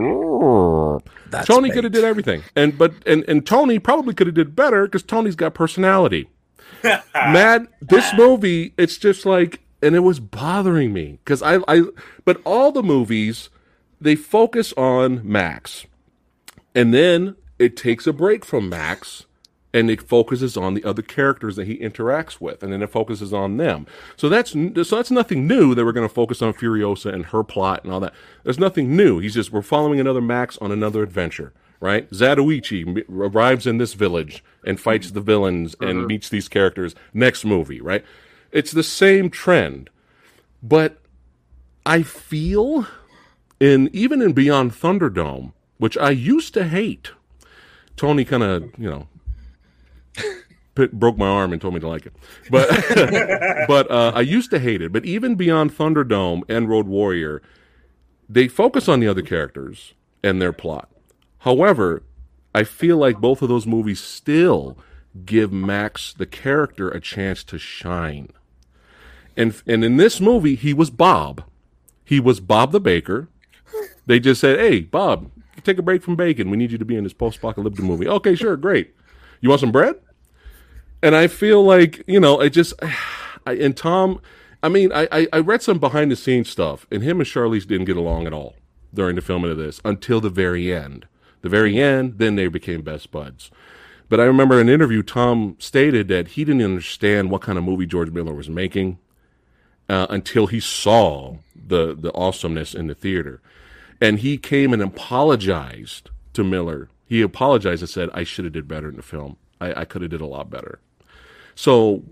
Tony could have did everything, and but and and Tony probably could have did better because Tony's got personality. Mad, this movie, it's just like, and it was bothering me because I, I, but all the movies, they focus on Max, and then it takes a break from Max and it focuses on the other characters that he interacts with, and then it focuses on them. So that's so that's nothing new that we're going to focus on Furiosa and her plot and all that. There's nothing new. He's just we're following another Max on another adventure, right? Zatoichi arrives in this village and fights the villains and mm-hmm. meets these characters. Next movie, right? It's the same trend, but I feel in even in Beyond Thunderdome, which I used to hate Tony kind of, you know, broke my arm and told me to like it. But but uh, I used to hate it. But even beyond Thunderdome and Road Warrior, they focus on the other characters and their plot. However, I feel like both of those movies still give Max the character a chance to shine. And and in this movie, he was Bob. He was Bob the baker. They just said, "Hey, Bob, take a break from bacon. We need you to be in this post-apocalyptic movie. Okay, sure, great. You want some bread? And I feel like you know, it just, I, and Tom, I mean, I, I read some behind the scenes stuff, and him and Charlize didn't get along at all during the filming of this until the very end. The very end, then they became best buds. But I remember an interview, Tom stated that he didn't understand what kind of movie George Miller was making uh, until he saw the the awesomeness in the theater and he came and apologized to Miller. He apologized and said, "I should have did better in the film. I, I could have did a lot better." So,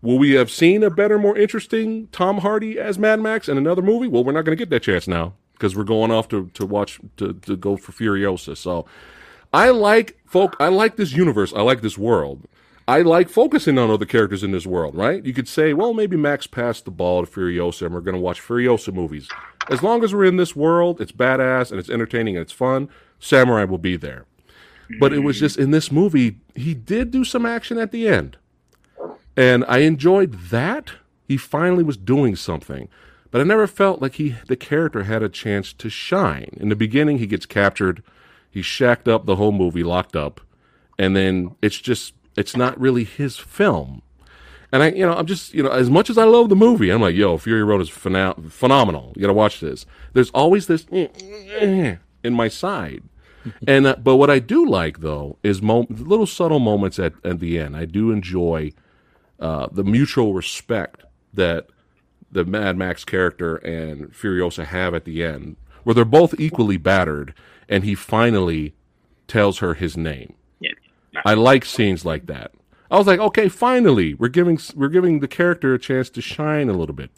will we have seen a better, more interesting Tom Hardy as Mad Max in another movie? Well, we're not going to get that chance now because we're going off to to watch to to go for Furiosa. So I like folk. I like this universe. I like this world. I like focusing on other characters in this world, right? You could say, well, maybe Max passed the ball to Furiosa and we're going to watch Furiosa movies. As long as we're in this world, it's badass and it's entertaining and it's fun, Samurai will be there. But it was just in this movie, he did do some action at the end. And I enjoyed that. He finally was doing something. But I never felt like he the character had a chance to shine. In the beginning, he gets captured, he's shacked up the whole movie, locked up, and then it's just it's not really his film. And I, you know, I'm just, you know, as much as I love the movie, I'm like, yo, Fury Road is phena- phenomenal. You got to watch this. There's always this in my side. and uh, but what I do like though is mo- little subtle moments at, at the end. I do enjoy uh, the mutual respect that the Mad Max character and Furiosa have at the end, where they're both equally battered, and he finally tells her his name. I like scenes like that. I was like, okay, finally, we're giving we're giving the character a chance to shine a little bit.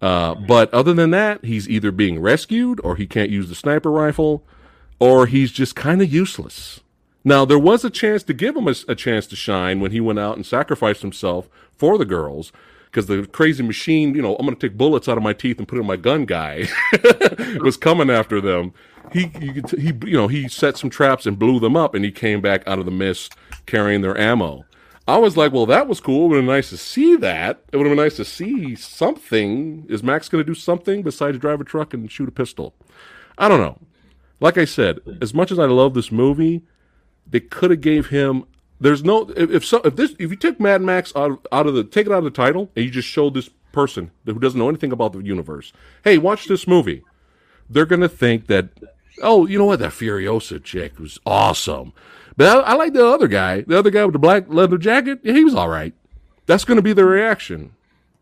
Uh, but other than that, he's either being rescued, or he can't use the sniper rifle, or he's just kind of useless. Now there was a chance to give him a, a chance to shine when he went out and sacrificed himself for the girls, because the crazy machine, you know, I'm going to take bullets out of my teeth and put it in my gun guy, was coming after them. He, you t- he, you know, he set some traps and blew them up, and he came back out of the mist carrying their ammo. I was like, well, that was cool. It would have been nice to see that. It would have been nice to see something. Is Max going to do something besides drive a truck and shoot a pistol? I don't know. Like I said, as much as I love this movie, they could have gave him. There's no if if, so, if this if you took Mad Max out of, out of the take it out of the title and you just showed this person who doesn't know anything about the universe, hey, watch this movie. They're gonna think that, oh, you know what, that Furiosa chick was awesome. But I, I like the other guy, the other guy with the black leather jacket. He was all right. That's gonna be the reaction.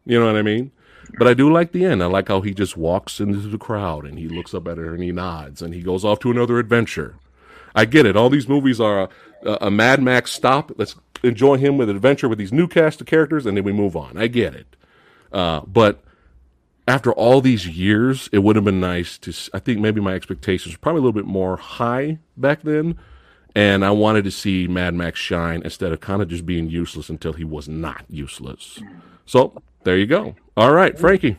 You know what I mean? But I do like the end. I like how he just walks into the crowd and he looks up at her and he nods and he goes off to another adventure. I get it. All these movies are a, a Mad Max stop. Let's enjoy him with an adventure with these new cast of characters and then we move on. I get it. Uh, but after all these years, it would have been nice to. I think maybe my expectations were probably a little bit more high back then, and I wanted to see Mad Max shine instead of kind of just being useless until he was not useless. So there you go. All right, Frankie.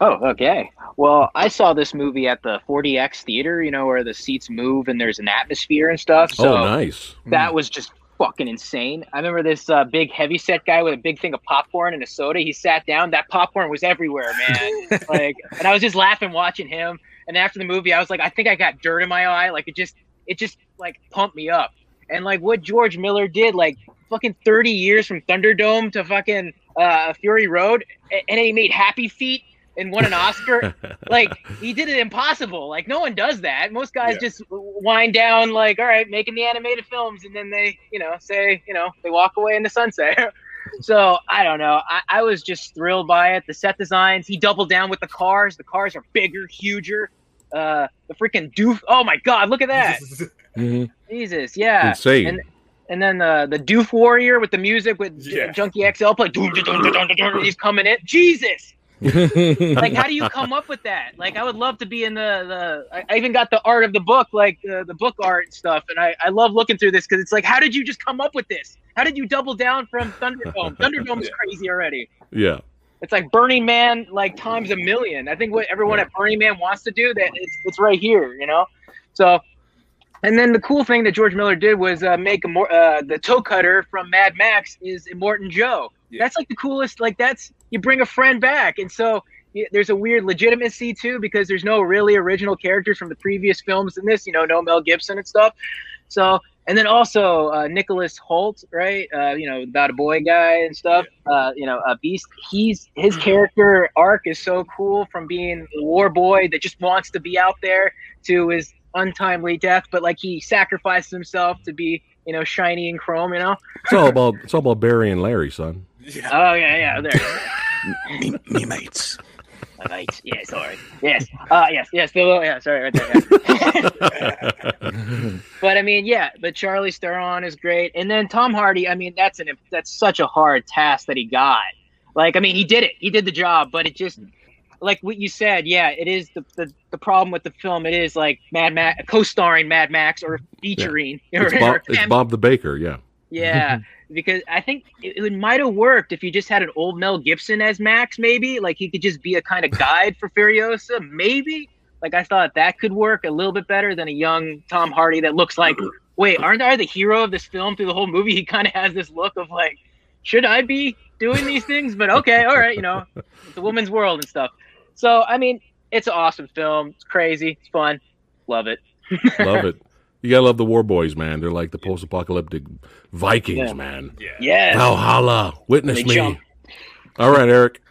Oh, okay. Well, I saw this movie at the 4DX theater, you know, where the seats move and there's an atmosphere and stuff. So oh, nice. that was just fucking insane. I remember this uh, big heavy set guy with a big thing of popcorn and a soda. He sat down. That popcorn was everywhere, man. like, and I was just laughing watching him. And after the movie, I was like, I think I got dirt in my eye. Like it just, it just like pumped me up. And like what George Miller did, like fucking 30 years from Thunderdome to fucking uh, Fury Road, a- and he made Happy Feet and won an Oscar. like he did it impossible. Like no one does that. Most guys Yeah. just wind down, like all right, making the animated films, and then they, you know, say, you know, they walk away in the sunset. so I don't know. I, I was just thrilled by it. The set designs. He doubled down with the cars. The cars are bigger, huger. Uh, the freaking doof. Oh my god, look at that. Mhm. Jesus, yeah. Insane. And and then the the Doof Warrior with the music with Yeah. Junkie XL play. He's coming in. Jesus. Like, how do you come up with that? Like, I would love to be in the the. I, even got the art of the book, like the, the book art and stuff, and I I love looking through this because it's like, how did you just come up with this? How did you double down from Thunderdome? Thunderdome is crazy already. Yeah. It's like Burning Man, like times a million. I think what everyone at Burning Man wants to do, that it's, it's right here, you know. So, and then the cool thing that George Miller did was uh, make a more uh, the toe cutter from Mad Max is Immortan Joe. Yeah. That's like the coolest. Like that's you bring a friend back, and so there's a weird legitimacy too because there's no really original characters from the previous films in this. You know, no Mel Gibson and stuff. So. And then also uh, Nicholas Hoult, right? Uh, you know, about a boy guy and stuff. Uh, you know, a Beast. He's his character arc is so cool from being a war boy that just wants to be out there to his untimely death, but like he sacrificed himself to be, you know, shiny and chrome. You know. It's all about it's all about Barry and Larry, son. Yeah. Oh yeah, yeah. There. me, me mates. Right. Yeah. Sorry. Yes. Uh. Yes. Yes. The, yeah. Sorry. Right there. yeah. But I mean, yeah. But Charlie Theron is great, and then Tom Hardy. I mean, that's an that's such a hard task that he got. Like, I mean, he did it. He did the job, but it just like what you said, yeah, it is the, the, the problem with the film. It is like Mad Max co-starring Mad Max or featuring. It's or- Bob, or it's Bob the Baker. Yeah. Yeah, because I think it, it might have worked if you just had an old Mel Gibson as Max, maybe. Like he could just be a kind of guide for Furiosa, maybe. Like I thought that could work a little bit better than a young Tom Hardy that looks like, wait, aren't I the hero of this film through the whole movie? He kind of has this look of like, should I be doing these things? But okay, all right, you know, it's a woman's world and stuff. So I mean, it's an awesome film. It's crazy. It's fun. Love it. Love it. You gotta love the War Boys, man. They're like the post-apocalyptic Vikings, Yeah. man. Yeah. Yes. Valhalla, witness They me. jump. All right, Erik.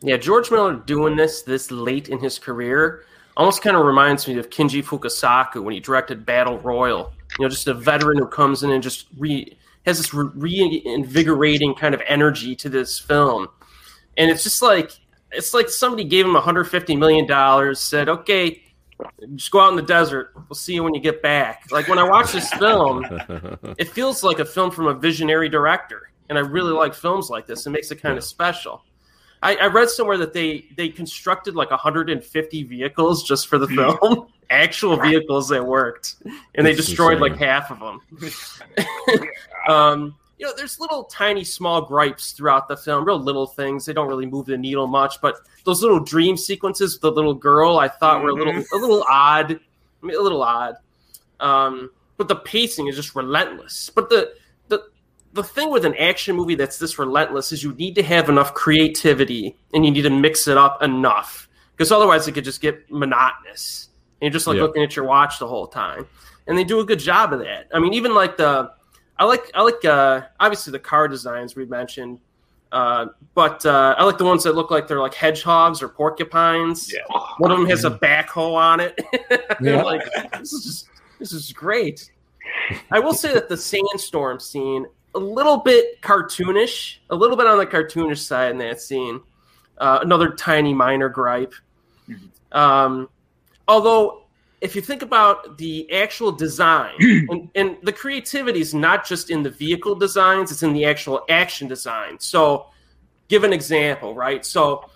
Yeah, George Miller doing this this late in his career almost kind of reminds me of Kinji Fukasaku when he directed Battle Royale. You know, just a veteran who comes in and just re has this re- reinvigorating kind of energy to this film, and it's just like it's like somebody gave him 150 million dollars, said, "Okay, just go out in the desert. We'll see you when you get back." Like when I watch this film, it feels like a film from a visionary director, and I really like films like this. It makes it kind of special. I, I read somewhere that they they constructed like 150 vehicles just for the film, actual vehicles that worked, and they destroyed insane. like half of them. um, you know, there's little tiny small gripes throughout the film, real little things. They don't really move the needle much, but those little dream sequences, with the little girl, I thought were a little a little odd. I mean, a little odd. Um, but the pacing is just relentless. But the the the thing with an action movie that's this relentless is you need to have enough creativity and you need to mix it up enough because otherwise it could just get monotonous and you're just like looking at your watch the whole time and they do a good job of that i mean even like the i like i like uh obviously the car designs we mentioned uh, but uh, I like the ones that look like they're like hedgehogs or porcupines. Yeah. One of them has a backhoe on it. Yeah. like this is just, this is great. I will say that the sandstorm scene a little bit cartoonish, a little bit on the cartoonish side in that scene. Uh, another tiny minor gripe. Um, although, if you think about the actual design and, and the creativity is not just in the vehicle designs, it's in the actual action design. So, give an example, right? So,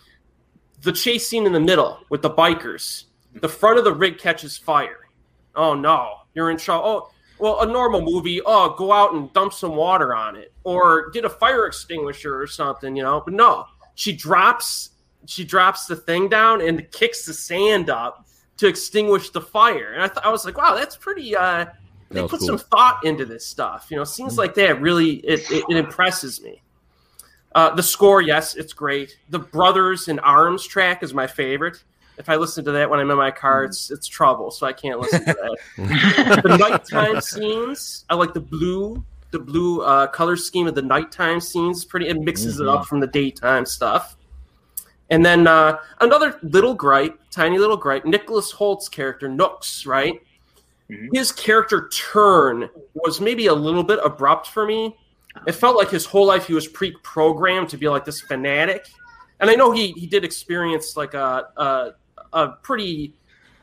the chase scene in the middle with the bikers, the front of the rig catches fire. Oh no, you're in trouble. Oh, well, a normal movie, oh, go out and dump some water on it or get a fire extinguisher or something, you know. But no, she drops she drops the thing down and kicks the sand up to extinguish the fire. And I thought I was like, wow, that's pretty uh they That put cool. some thought into this stuff. You know, scenes like that really it, it, it impresses me. Uh, the score, yes, it's great. The Brothers in Arms track is my favorite. If I listen to that when I'm in my car, it's it's trouble, so I can't listen to that. the nighttime scenes, I like the blue, the blue uh, color scheme of the nighttime scenes. Pretty, it mixes it up from the daytime stuff. And then uh, another little gripe, tiny little gripe. Nicholas Hoult's character Nux, right? Mhm. His character turn was maybe a little bit abrupt for me. It felt like his whole life he was pre-programmed to be like this fanatic. And I know he he did experience like a a, a pretty,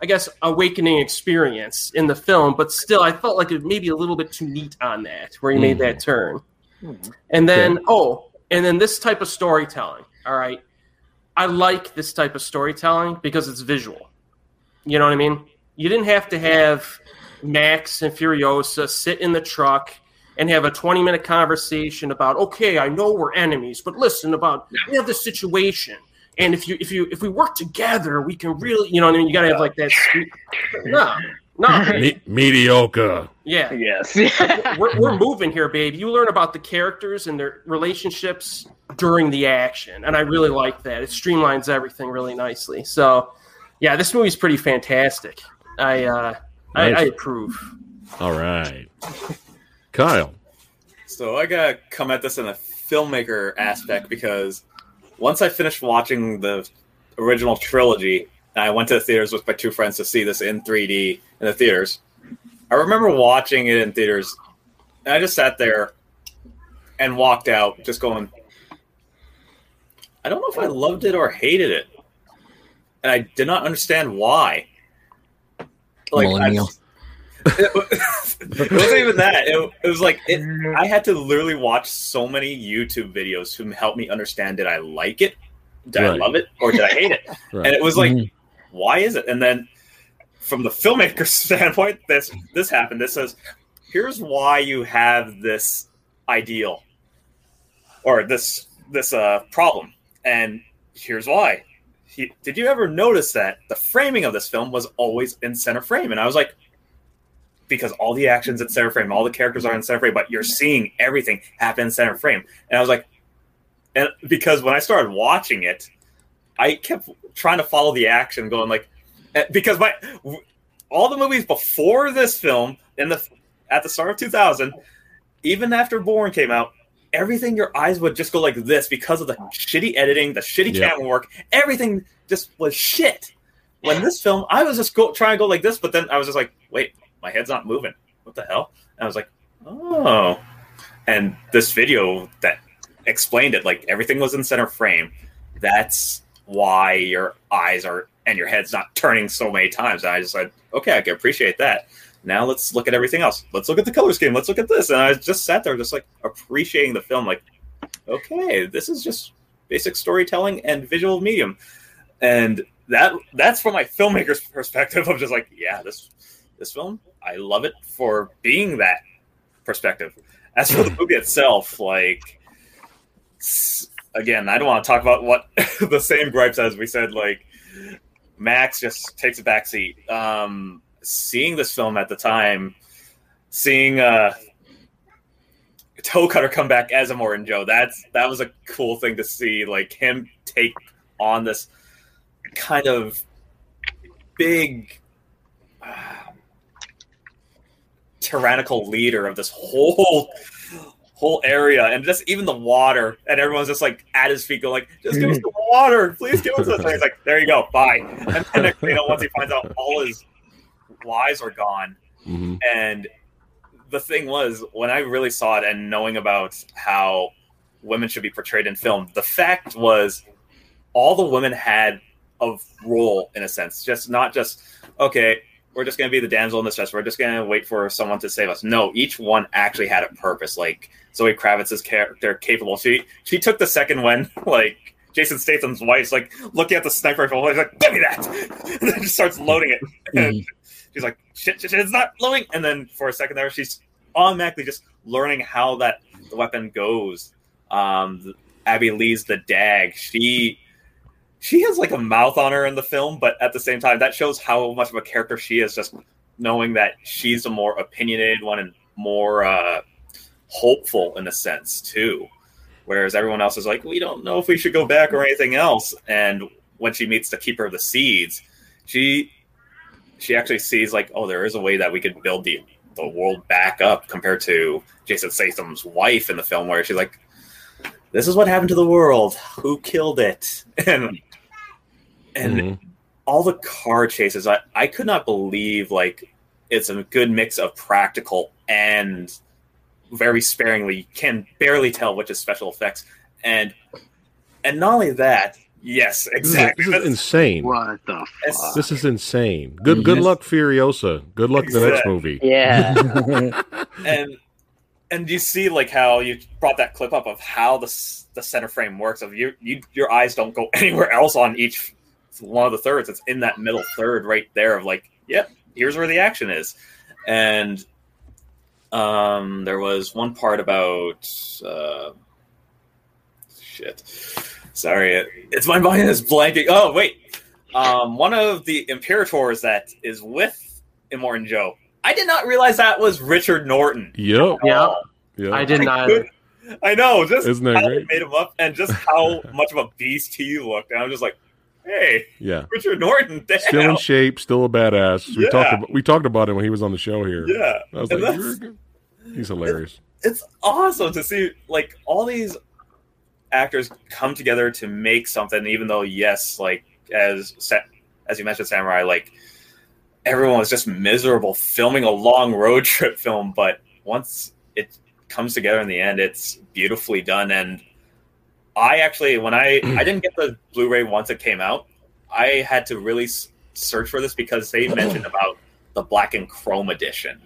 I guess, awakening experience in the film, but still, I felt like it maybe a little bit too neat on that where he made that turn. And then oh, and then this type of storytelling. All right, I like this type of storytelling because it's visual. You know what I mean? You didn't have to have Max and Furiosa sit in the truck and have a 20 minute conversation about okay i know we're enemies but listen about we have this situation. And if you if you if we work together we can really you know what i mean? You gotta have like that sweet- no no Me- mediocre. yeah yes. we're, we're moving here babe you learn about the characters and their relationships during the action and i really like that it streamlines everything really nicely so yeah this movie's pretty fantastic i uh I, I approve All right. Kyle. So I gotta come at this in a filmmaker aspect because once I finished watching the original trilogy, and I went to the theaters with my two friends to see this in 3D in the theaters. I remember watching it in theaters, and I just sat there and walked out, just going, I don't know if I loved it or hated it, and I did not understand why. Like, I- Millennial. it wasn't even that. It, it was like it, I had to literally watch so many YouTube videos to help me understand did I like it did Right. I love it or did I hate it? Right. And it was like, Mhm. Why is it? And then from the filmmaker's standpoint, this this happened. This says, here's why you have this ideal or this this uh, problem, and here's why. He, did you ever notice that the framing of this film was always in center frame? And I was like, because all the actions in center frame, all the characters are in center frame, but you're seeing everything happen in center frame. And I was like, and because when I started watching it, I kept trying to follow the action, going like, eh, because my all the movies before this film in the at the start of 2000, even after Bourne came out, everything your eyes would just go like this because of the shitty editing, the shitty Yeah. camera work, everything just was shit. When this film, I was just go, trying to go like this, but then I was just like, wait, my head's not moving. What the hell? And I was like, oh. And this video that explained it, like everything was in center frame. That's why your eyes are and your head's not turning so many times. And I just said, okay, I can appreciate that. Now let's look at everything else. Let's look at the color scheme. Let's look at this. And I just sat there, just like appreciating the film. Like, okay, this is just basic storytelling and visual medium. And that that's from my filmmaker's perspective of just like, yeah, this this film, I love it for being that perspective. As for the movie itself, like again, I don't want to talk about what the same gripes as we said. Like Max just takes a backseat. Um, seeing this film at the time, seeing uh, Toe Cutter come back as Immortan Joe, that's that was a cool thing to see. Like him take on this kind of big. uh, tyrannical leader of this whole whole area and just even the water and everyone's just like at his feet go like just give us the water please give us this and he's like there you go bye and then next thing you know once he finds out all his lies are gone Mhm. and the thing was when i really saw it and knowing about how women should be portrayed in film the fact was all the women had a role in a sense just not just okay we're just going to be the damsel in distress. We're just going to wait for someone to save us. No each one actually had a purpose. Like zoe kravitz's character capable. She she took the second when like jason statham's wife's like looking at the sniper rifle she's like give me that! And then just starts loading it. And she's like shit, shit, shit it's not loading. And then for a second there she's automatically just learning how that the weapon goes. Um Abbey Lee's the dag. She she has like a mouth on her in the film, but at the same time, that shows how much of a character she is. Just knowing that she's a more opinionated one and more uh, hopeful in a sense too, whereas everyone else is like, we don't know if we should go back or anything else. And when she meets the keeper of the seeds, she she actually sees like, oh, there is a way that we could build the the world back up compared to Jason Statham's wife in the film, where she's like, this is what happened to the world. Who killed it? And and Mhm. all the car chases, I, I could not believe like it's a good mix of practical and very sparingly. You can barely tell which is special effects. And and not only that, yes, This is, exactly. this is insane. What the fuck? This is insane. Good good Yes. luck, Furiosa. Good luck the next movie. Yeah. and and you see like how you brought that clip up of how the the center frame works of you you your eyes don't go anywhere else on each one of the thirds it's in that middle third right there of like yep here's where the action is and um there was one part about uh shit sorry it, it's my mind is blanking oh wait um one of the imperators that is with Immortan Joe I did not realize that was Richard Norton. Yep. Yeah. Oh, Yep. I did I not. could- I know, just Isn't that how great? they made him up and just how much of a beast he looked. And I'm just like, hey, Yeah. Richard Norton, damn. Still in shape, still a badass. We Yeah. talked about we talked about him when he was on the show here. yeah. I was And like, that's- "You're good." he's hilarious. it's awesome to see like all these actors come together to make something even though yes like as as you mentioned samurai like everyone was just miserable filming a long road trip film but once it comes together in the end it's beautifully done and i actually when i i didn't get the blu-ray once it came out i had to really s- search for this because they mentioned about the black and chrome edition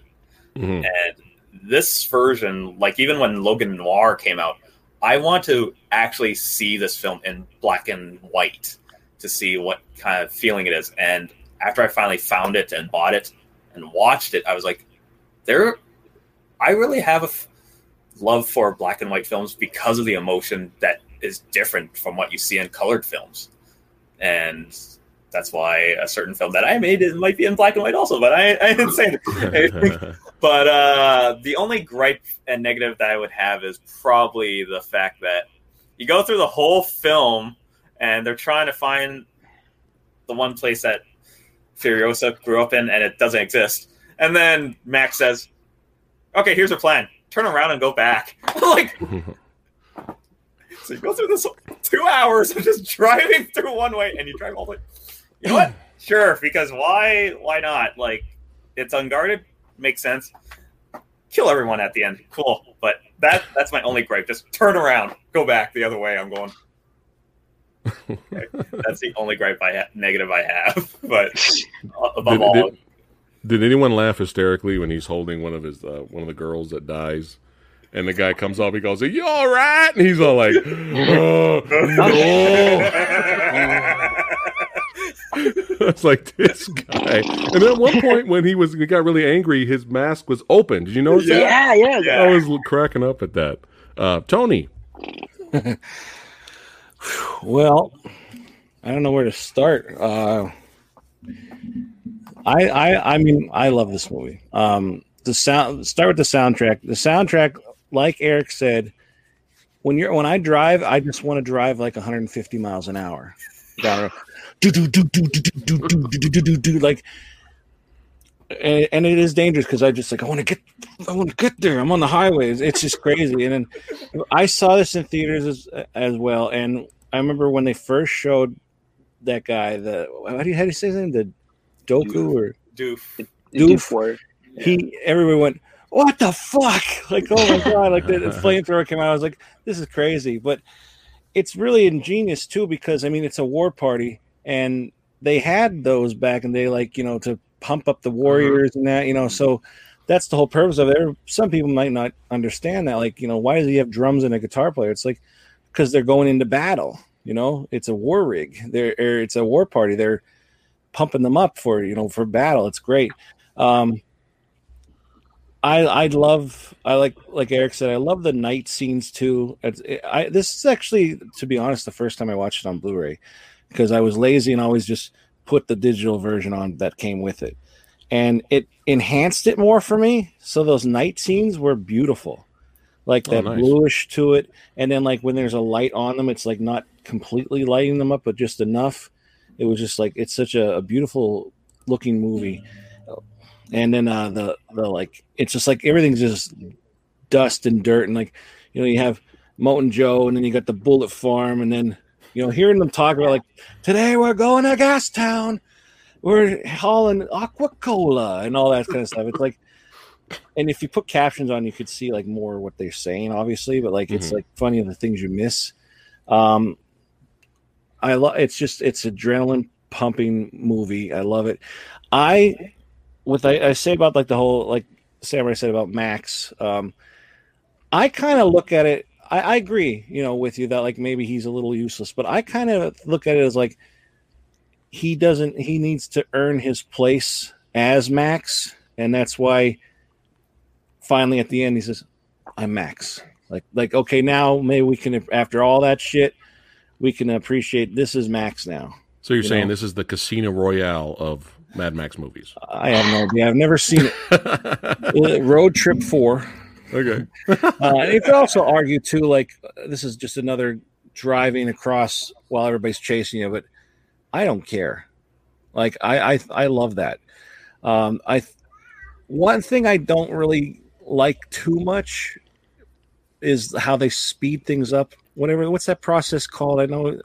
Mhm. and this version, like even when Logan Noir came out, I want to actually see this film in black and white to see what kind of feeling it is. And after I finally found it and bought it and watched it, I was like, there, I really have a f- love for black and white films because of the emotion that is different from what you see in colored films. And that's why a certain film that I made it might be in black and white also, but I, I didn't say it. but uh, the only gripe and negative that I would have is probably the fact that you go through the whole film and they're trying to find the one place that Furiosa grew up in and it doesn't exist. And then Max says, Okay, here's a plan. Turn around and go back. like So you go through this two hours of just driving through one way and you drive all the way. You know what? Sure, because why why not? Like it's unguarded, makes sense. Kill everyone at the end. Cool. But that that's my only gripe. Just turn around, go back the other way. I'm going. Okay. That's the only gripe I ha- negative I have. But above Did, all, did, did anyone laugh hysterically when he's holding one of his uh, one of the girls that dies? And the guy comes up, he goes, "Are you all right?" And he's all like, "Oh no!" It's like this guy. And then at one point, when he was he got really angry, his mask was open. Did you notice that? Yeah, yeah. Yeah. I was cracking up at that. Uh, Tony, Well, I don't know where to start. Uh, I, I, I mean, I love this movie. Um, the sound. Start with the soundtrack. The soundtrack, like Erik said, when you're when I drive, I just want to drive like 150 miles an hour. Do do do do do do do do do do do do like. And, and it is dangerous because I just like I want to get I want to get there. I'm on the highway. It's, it's just crazy. And then I saw this in theaters as as well. And I remember when they first showed that guy, the how do you how do you say his name? The Doku or doof. Doof. word. he everyone went, What the fuck? Like, oh my god, like the, the flamethrower came out. I was like, this is crazy. But it's really ingenious too, because I mean it's a war party and they had those back in the day, like, you know, to pump up the warriors and that, you know, so that's the whole purpose of it. Some people might not understand that. Like, you know, why does he have drums and a guitar player? It's like because they're going into battle. You know, it's a war rig. They're it's a war party. They're pumping them up for you know for battle. It's great. Um, I I love I like like Erik said I love the night scenes too. It's, I this is actually to be honest the first time I watched it on Blu-ray because I was lazy and always just put the digital version on that came with it, and it enhanced it more for me. So those night scenes were beautiful, like Oh, that nice. bluish to it, and then like when there's a light on them, it's like not completely lighting them up, but just enough. It was just like it's such a, a beautiful looking movie and then uh the the like it's just like everything's just dust and dirt and like you know you have Moten Joe and then you got the Bullet Farm and then you know hearing them talk about like today we're going to Gas Town. We're hauling aqua cola and all that kind of stuff. It's like and if you put captions on you could see like more what they're saying obviously but like it's Mhm. like funny the things you miss. Um I love it's just it's adrenaline pumping movie. I love it. I what I, I say about like the whole like Samurai said about Max, um, I kind of look at it. I, I agree, you know, with you that like maybe he's a little useless, but I kind of look at it as like he doesn't. He needs to earn his place as Max, and that's why finally at the end he says, "I'm Max." Like, like okay, now maybe we can after all that shit, we can appreciate this is Max now. so you're You saying know. this is the Casino Royale of Mad Max movies? I have no idea. I've never seen it. Uh, Road Trip Four. okay. Uh, you could also argue too, like uh, this is just another driving across while everybody's chasing you, but I don't care. Like I, I, I love that. Um, I, one thing I don't really like too much is how they speed things up. Whatever, what's that process called? I know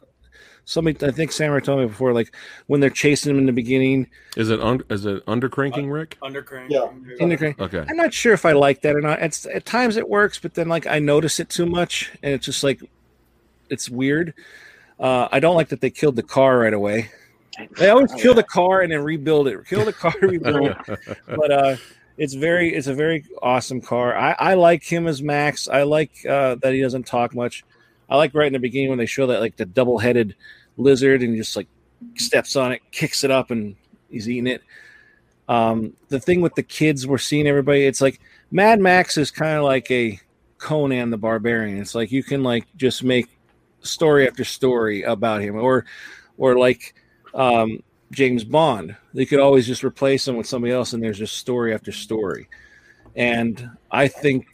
somebody. I think Samurai told me before, like when they're chasing him in the beginning. Is it un- is it undercranking, Ric? Undercurrent. Yeah. In the, Okay. I'm not sure if I like that or not. It's at times it works, but then like I notice it too much, and it's just like it's weird. Uh, I don't like that they killed the car right away. They always kill the car and then rebuild it. Kill the car, rebuild it. But uh, it's very it's a very awesome car. I, I like him as Max. I like uh, that he doesn't talk much. I like right in the beginning when they show that like the double headed lizard and just like steps on it, kicks it up, and he's eating it. Um, the thing with the kids we're seeing everybody, it's like Mad Max is kind of like a Conan the Barbarian. It's like you can like just make story after story about him, or or like um, James Bond. They could always just replace him with somebody else, and there's just story after story. And I think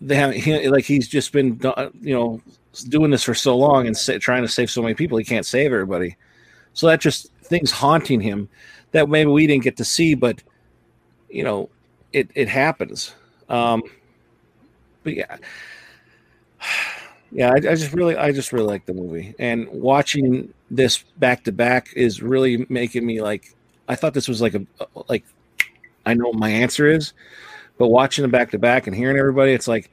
they have he, like he's just been you know doing this for so long and sa- trying to save so many people, he can't save everybody. So that just things haunting him that maybe we didn't get to see, but you know, it it happens. Um, but yeah, yeah, I, I just really, I just really like the movie, and watching this back to back is really making me like. I thought this was like a like, I know what my answer is, but watching them back to back and hearing everybody, it's like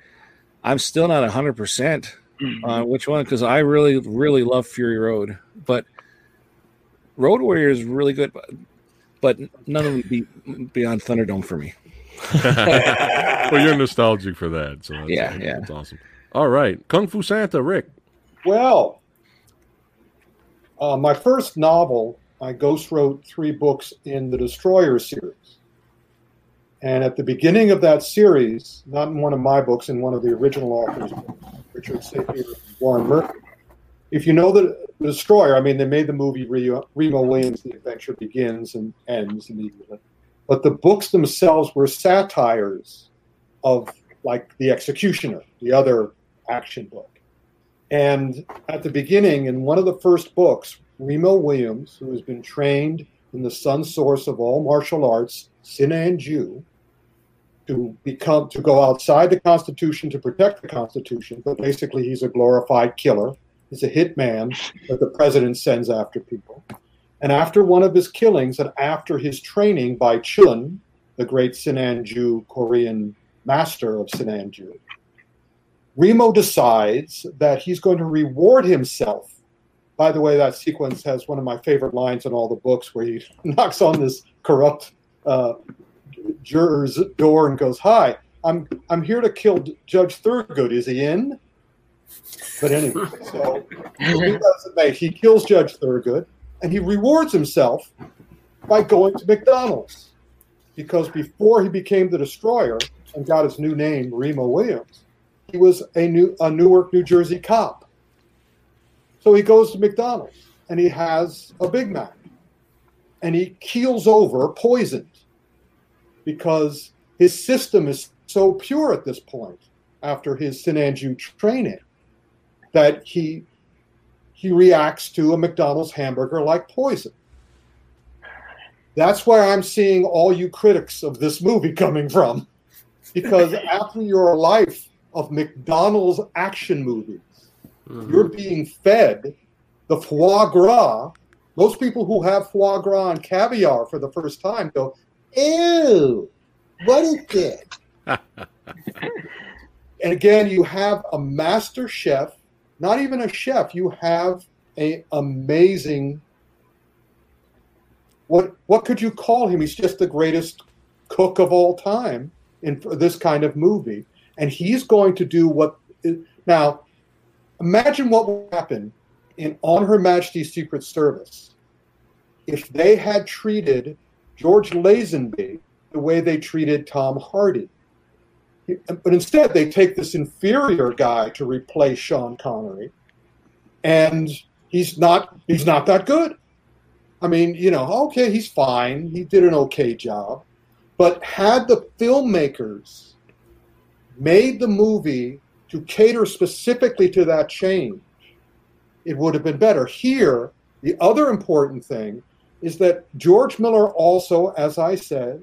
I'm still not hundred percent on which one because I really, really love Fury Road, but Road Warrior is really good, but, but none of them beat Beyond Thunderdome for me. well, you're nostalgic for that, so that's, Yeah, yeah. that's awesome. All right, Kung Fu Santa, Ric. Well, uh, my first novel, I ghost wrote three books in the Destroyer series. And at the beginning of that series, not in one of my books, in one of the original authors, Richard Sapir Warren Murphy, if you know the Destroyer, I mean, they made the movie Remo, Remo Williams, The Adventure Begins and Ends immediately. But the books themselves were satires of, like, The Executioner, the other action book. And at the beginning, in one of the first books, Remo Williams, who has been trained in the sun source of all martial arts, Sinanju, to become to go outside the Constitution to protect the Constitution, but basically he's a glorified killer. He's a hitman that the president sends after people. And after one of his killings, and after his training by Chiun, the great Sinanju Korean master of Sinanju, Remo decides that he's going to reward himself. By the way, that sequence has one of my favorite lines in all the books where he knocks on this corrupt uh, juror's door and goes, "Hi, I'm I'm here to kill Judge Thurgood. Is he in?" But anyway, so, he does. He kills Judge Thurgood, and he rewards himself by going to McDonald's because before he became the Destroyer and got his new name, Remo Williams, he was a new a Newark, New Jersey cop. So he goes to McDonald's and he has a Big Mac, and he keels over, poisoned, because his system is so pure at this point after his Sinanju training that he he reacts to a McDonald's hamburger like poison. That's where I'm seeing all you critics of this movie coming from. Because after your life of McDonald's action movies, mm-hmm. you're being fed the foie gras. Most people who have foie gras and caviar for the first time go, Ew, what is this? and again, you have a master chef, not even a chef, you have a amazing what what could you call him? He's just the greatest cook of all time in this kind of movie. And he's going to do what now imagine what would happen in On Her Majesty's Secret Service if they had treated George Lazenby the way they treated Tom Hardy. But instead, they take this inferior guy to replace Sean Connery, and he's not he's not that good. I mean, you know, okay, he's fine. He did an okay job. But had the filmmakers made the movie to cater specifically to that change, it would have been better. Here, the other important thing is that George Miller also, as I said,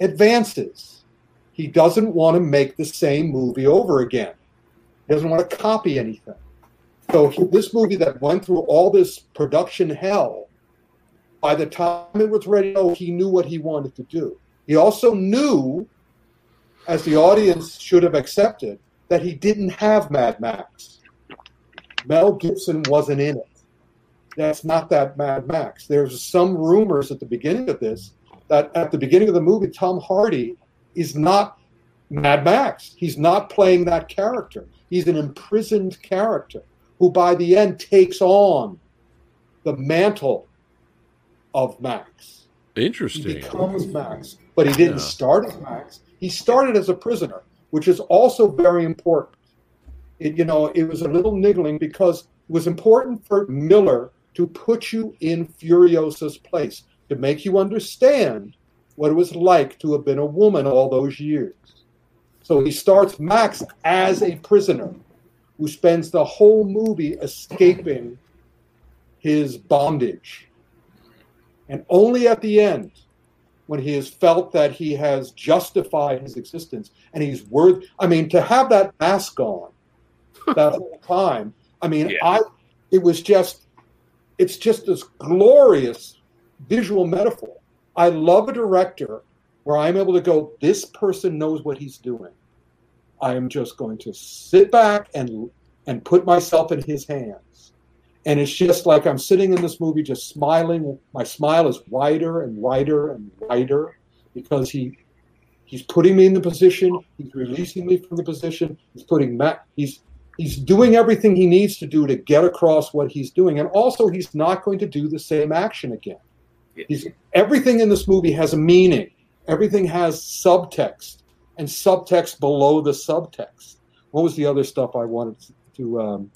advances. He doesn't want to make the same movie over again. He doesn't want to copy anything. So he, this movie that went through all this production hell, by the time it was ready, oh, he knew what he wanted to do. He also knew, as the audience should have accepted, that he didn't have Mad Max. Mel Gibson wasn't in it. That's not that Mad Max. There's some rumors at the beginning of this that at the beginning of the movie, Tom Hardy is not Mad Max. He's not playing that character. He's an imprisoned character who, by the end, takes on the mantle of Max. He Interesting. becomes Max, but he didn't Yeah. start as Max. He started as a prisoner, which is also very important. It, you know, it was a little niggling because it was important for Miller to put you in Furiosa's place, to make you understand what it was like to have been a woman all those years. So he starts Max as a prisoner who spends the whole movie escaping his bondage. And only at the end, when he has felt that he has justified his existence and he's worth I mean, to have that mask on that whole time, I mean, Yeah. I it was just it's just this glorious visual metaphor. I love a director where I'm able to go, this person knows what he's doing. I am just going to sit back and and put myself in his hands. And it's just like I'm sitting in this movie just smiling. My smile is wider and wider and wider because he he's putting me in the position, he's releasing me from the position, he's putting Matt he's he's doing everything he needs to do to get across what he's doing. And also he's not going to do the same action again. He's everything in this movie has a meaning. Everything has subtext and subtext below the subtext. What was the other stuff I wanted to? Um,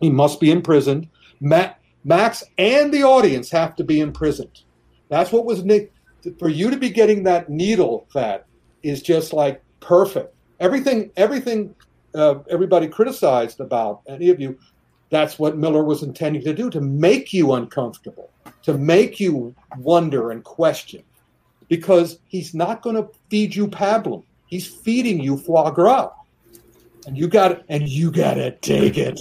he must be imprisoned. Ma- Max and the audience have to be imprisoned. That's what was Nick. For you to be getting that needle fat is just like perfect. Everything, everything, uh, everybody criticized about any of you. That's what Miller was intending to do to make you uncomfortable, to make you wonder and question, because he's not going to feed you pablum. He's feeding you foie gras, and you got it, and you got to take it.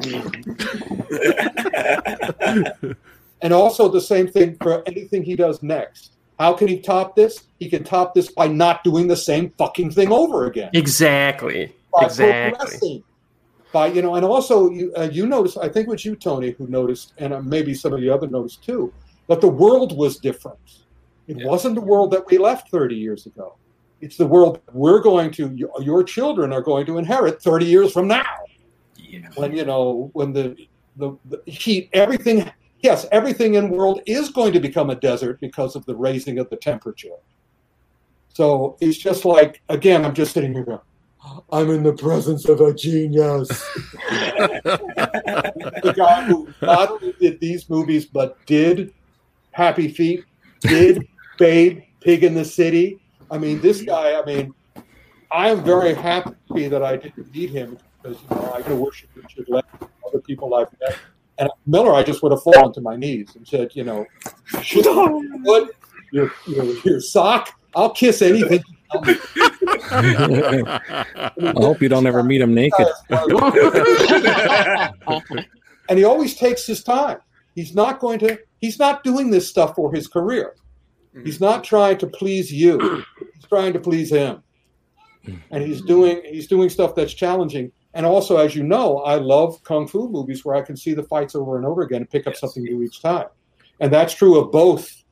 and also the same thing for anything he does next. How can he top this? He can top this by not doing the same fucking thing over again. Exactly. By Exactly. progressing. By you know, and also you uh, you noticed. I think it was you, Tony, who noticed, and uh, maybe some of the other noticed too, that the world was different. It Yeah. wasn't the world that we left 30 years ago. It's the world we're going to. Your, your children are going to inherit 30 years from now Yeah. when you know when the, the the heat everything yes everything in world is going to become a desert because of the raising of the temperature so it's just like again i'm just sitting here going i'm in the presence of a genius the guy who not only did these movies but did happy feet did babe pig in the city i mean this guy i mean i am very happy that i didn't meet him because you know I could worship Richard Levy, other people I've met. And Miller, I just would have fallen to my knees and said, you know, "Shut what? Your, your, your sock? I'll kiss anything. You tell me." I hope you don't ever meet him naked. and he always takes his time. He's not going to. He's not doing this stuff for his career. He's not trying to please you. He's trying to please him. And he's doing he's doing stuff that's challenging. And also, as you know, I love kung fu movies where I can see the fights over and over again and pick up Yes. something new each time. And that's true of both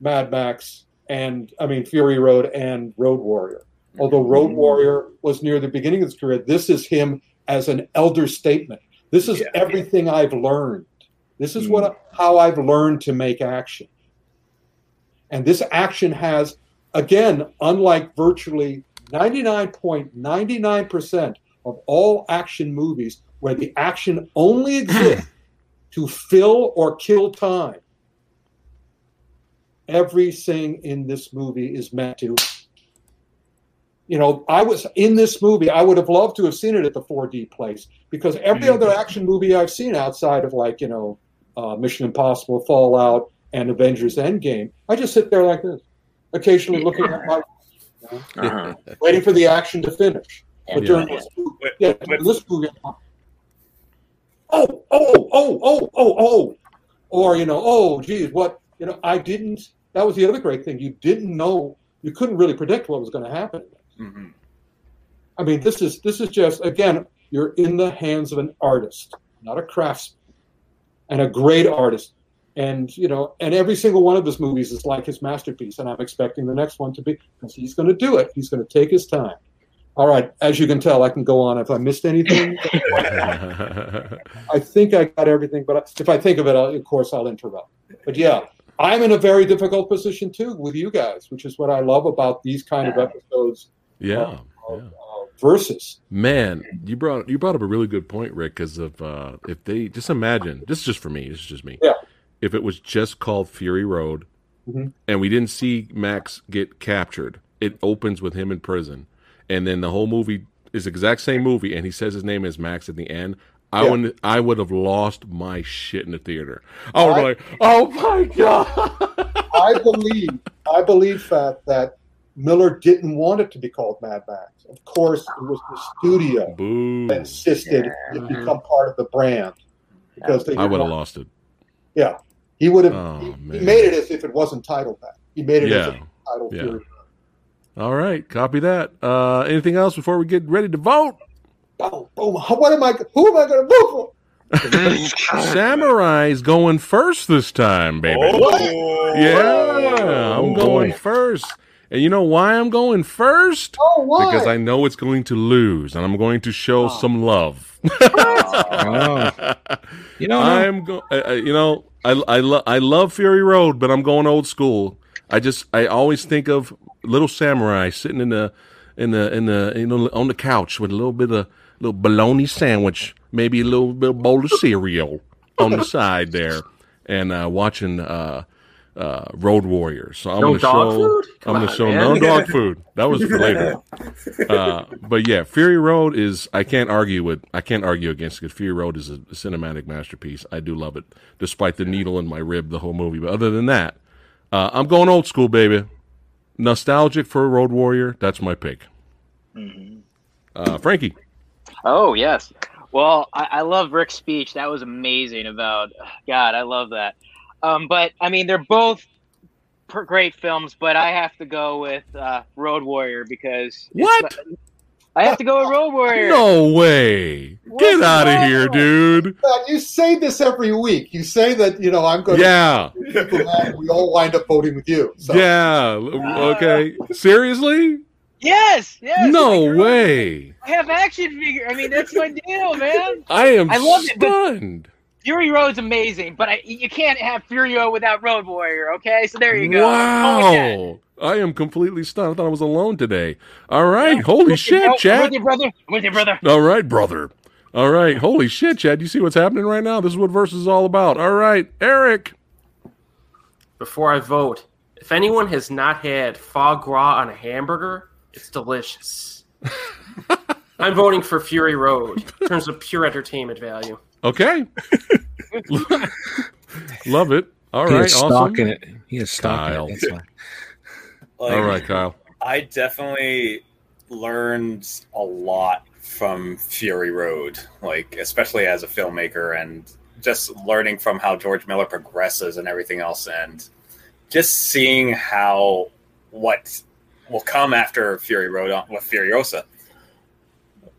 Mad Max and I mean Fury Road and Road Warrior. Although Road mm-hmm. Warrior was near the beginning of his career, this is him as an elder statement. This is Yeah. everything I've learned. This is what mm-hmm. how I've learned to make action. And this action has, again, unlike virtually 99.99% of all action movies where the action only exists to fill or kill time, everything in this movie is meant to. You know, I was in this movie, I would have loved to have seen it at the 4D place because every Mhm. other action movie I've seen outside of, like, you know, uh, Mission Impossible, Fallout, and Avengers Endgame, I just sit there like this, occasionally looking at my Uh-huh. waiting for the action to finish. But Yeah. during this movie, yeah, during this movie, I'm, oh, oh, oh, oh, oh, oh, or you know, oh, geez, what you know, I didn't. That was the other great thing. You didn't know, you couldn't really predict what was going to happen. Mhm. I mean, this is this is just again, you're in the hands of an artist, not a craftsman, and a great artist. and you know, and every single one of his movies is like his masterpiece, and I'm expecting the next one to be because he's going to do it. He's going to take his time. All right, as you can tell, I can go on. If I missed anything, I think I got everything. But if I think of it, I'll, of course, I'll interrupt. But yeah, I'm in a very difficult position too with you guys, which is what I love about these kind of episodes. yeah. Of, yeah. uh, versus. Man, you brought you brought up a really good point, Ric. Because of uh, if they just imagine, this is just for me. This is just me. Yeah. If it was just called Fury Road, Mhm. and we didn't see Max get captured, it opens with him in prison, and then the whole movie is the exact same movie, and he says his name is Max at the end. I Yeah. would I would have lost my shit in the theater. I would be I- like, oh my god. I believe, I believe that that Miller didn't want it to be called Mad Max. Of course, it was the studio Boo. that insisted it become part of the brand because they I would have lost it. Yeah, he would have. Oh, he, he made it as if it wasn't titled that. He made it as Yeah. a title Yeah. Fury. All right, copy that. Uh, anything else before we get ready to vote? Boom, boom. What am I? Who am I going to vote for? Samurai's going first this time, baby. Oh, Yeah, I'm going first. And you know why I'm going first? Oh, why? Because I know it's going to lose, and I'm going to show some love. Oh. You know, I'm go- uh, uh, you know, I I, lo- I love Fury Road, but I'm going old school. I just I always think of little samurai sitting in the in the in the you know on the couch with a little bit of little bologna sandwich, maybe a little bit bowl of cereal on the side there, and uh, watching uh, uh, Road Warriors. So I'm No gonna show? I'm gonna on, show man. no dog food. That was later. Uh, but yeah, Fury Road is I can't argue with I can't argue against it. Fury Road is a, cinematic masterpiece. I do love it, despite the needle in my rib the whole movie. But other than that, uh, I'm going old school, baby. Nostalgic for Road Warrior. That's my pick. Uh, Frankie. Oh yes. Well, I, I love Ric's speech. That was amazing. About God, I love that. Um, but I mean, they're both per- great films. But I have to go with uh, Road Warrior because What? I have to go with Road Warrior. No way. Get out of here, dude. You say this every week. You say that you know I'm going to. Yeah. to. We all wind up voting with you. So. Yeah. Okay. Seriously? Yes. Yes. No I, way. I have action figure. I mean, that's my deal, man. I am I love it, stunned. Fury Road's amazing, but I, you can't have Fury Road without Road Warrior. Okay, so there you go. Oh. Wow. I am completely stunned. I thought I was alone today. All right. Holy With your shit, bro- I'm Chad. With your brother. I'm With your brother. All right, brother. All right. Holy shit, Chad. You see what's happening right now? This is what Versus is all about. All right. Erik. Before I vote, if anyone has not had foie gras on a hamburger, it's delicious. I'm voting for Fury Road in terms of pure entertainment value. Okay. Love it. All he right. is Awesome. stalking it. He is Kyle. stalking it. That's why. Like, All right, Kyle. I definitely learned a lot from Fury Road, like especially as a filmmaker and just learning from how George Miller progresses and everything else and just seeing how what will come after Fury Road on, with Furiosa.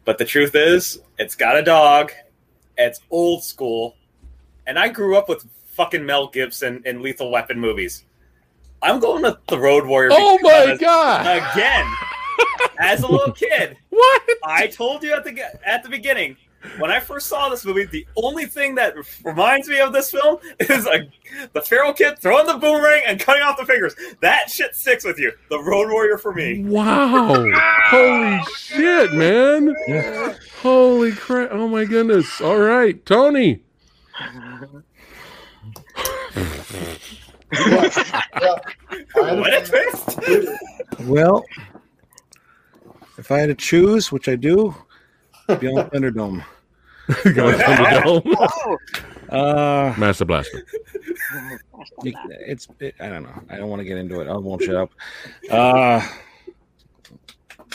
But the truth is, it's got a dog, it's old school, and I grew up with fucking Mel Gibson in Lethal Weapon movies. I'm going with the Road Warrior. Oh my god. again as a little kid What? i told you at the at the beginning when i first saw this movie the only thing that reminds me of this film is a, the feral kid throwing the boomerang and cutting off the fingers that shit sticks with you the road warrior for me Wow. Holy shit, man. Holy crap. Oh my goodness. All right. Tony. What a twist Well, if I had to choose, which I do, Beyond Thunderdome. Going Thunderdome. Oh, Uh, Master Blaster. it- it's it, I don't know. I don't want to get into it. I won't shut up. Uh,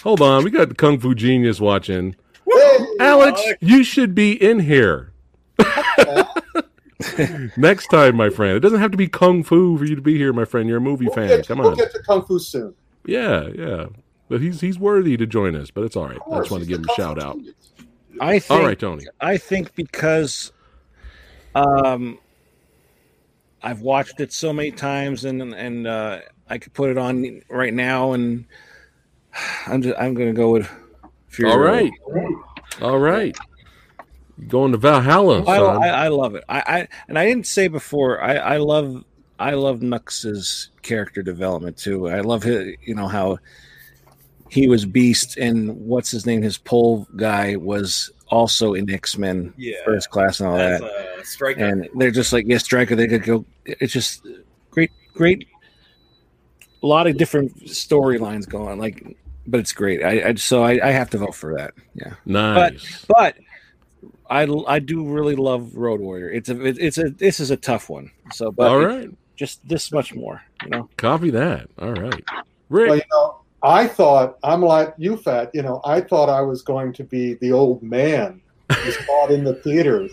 Hold on. We got the Kung Fu Genius watching. Hey, Alex, Alex. you should be in here. Next time, my friend. It doesn't have to be Kung Fu for you to be here, my friend. You're a movie we'll fan. get, Come we'll on. get to Kung Fu soon. Yeah, yeah. But he's he's worthy to join us, but it's all right. I just want to give him a shout out. I think All right, Tony. I think because um I've watched it so many times, and and uh, I could put it on right now, and I'm just I'm gonna go with Fury. All Road. right. All right. Going to Valhalla, I. I, I love it. I, I and I didn't say before. I, I love I love Nux's character development too. I love his, you know how he was Beast and what's his name? His pole guy was also in X Men Yeah. First Class and all As that. a striker. And they're just like yeah, striker. They could go. It's just great, great. A lot of different storylines going. Like, but it's great. I, I so I, I have to vote for that. Yeah. nice. But but I I do really love Road Warrior. It's a it, it's a this is a tough one. So but all right, just this much more, you know. Copy that. All right. Ric. Well, you know, I thought I'm like you, Fat. You know, I thought I was going to be the old man who saw it in the theaters.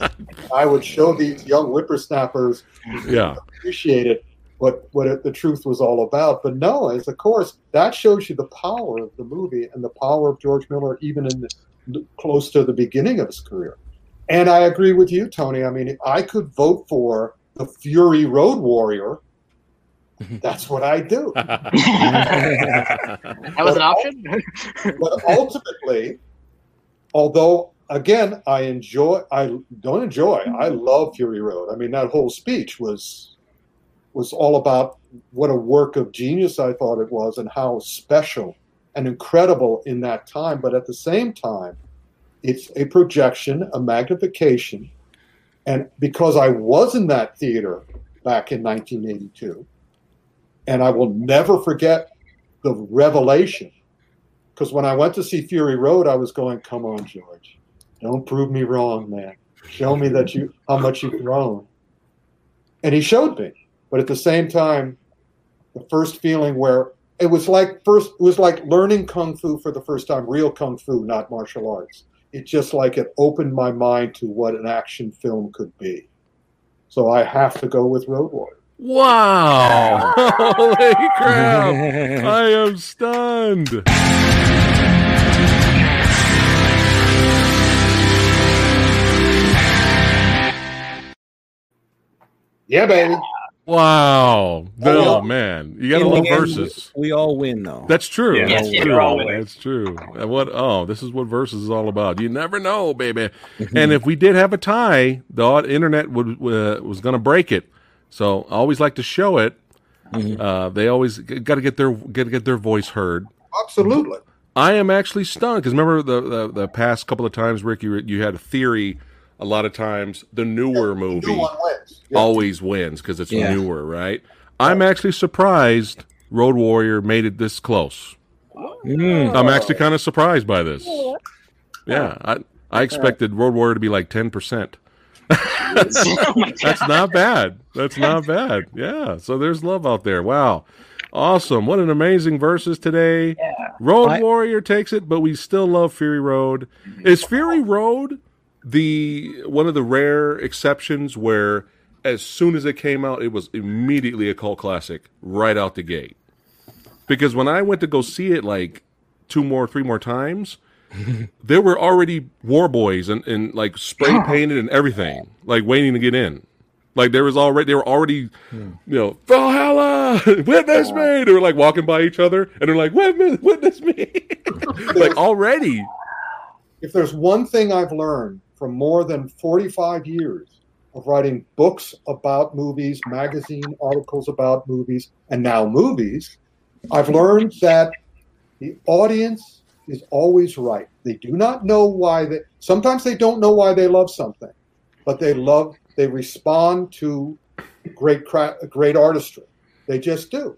I would show these young whippersnappers yeah. appreciated what what it, the truth was all about. But no, as of course, that shows you the power of the movie and the power of George Miller, even in the, close to the beginning of his career. And I agree with you, Tony. I mean, I could vote for the Fury Road Warrior. That's what I do. That was an option. but ultimately, although again, I enjoy, I don't enjoy. I love Fury Road. I mean, that whole speech was was all about what a work of genius I thought it was, and how special and incredible in that time. But at the same time, it's a projection, a magnification, and because I was in that theater back in 1982, and I will never forget the revelation because when I went to see Fury Road, I was going, "Come on, George, don't prove me wrong, man. Show me that you how much you've grown." And he showed me, but at the same time, the first feeling where it was like first it was like learning kung fu for the first time, real kung fu, not martial arts. It just like it opened my mind to what an action film could be. So I have to go with Road Warrior. Wow. Holy crap. I am stunned. Yeah, baby. Wow. Oh, Oh, yeah. man. You got to In the love verses. We all win though. That's true. Yeah. That's Yes, true. you're all winning. That's true. And what? Oh, this is what versus is all about. You never know, baby. and if we did have a tie, the internet would uh, was going to break it. So I always like to show it. Uh, they always got to get their get get their voice heard. Absolutely. I am actually stunned because remember the, the the past couple of times, Ric, you you had a theory. A lot of times, the newer movie New wins. Yeah. always wins because it's Yeah. newer, right? I'm actually surprised Road Warrior made it this close. Mm. I'm actually kind of surprised by this. Yeah, I I expected Road Warrior to be like ten percent. oh. That's not bad. That's not bad. Yeah. So there's love out there. Wow. Awesome. What an amazing verses today. Road I- Warrior takes it, but we still love Fury Road. Is Fury Road the one of the rare exceptions where as soon as it came out, it was immediately a cult classic right out the gate? Because when I went to go see it like two more, three more times, there were already war boys and, and like spray painted and everything, like waiting to get in. Like there was already they were already, hmm. you know, Valhalla, witness me. They were like walking by each other and they're like, witness, witness me. like already. if there's one thing I've learned from more than 45 years of writing books about movies, magazine articles about movies, and now movies, I've learned that the audience is always right. They do not know why they sometimes they don't know why they love something, but they love they respond to great cra- great artistry. They just do.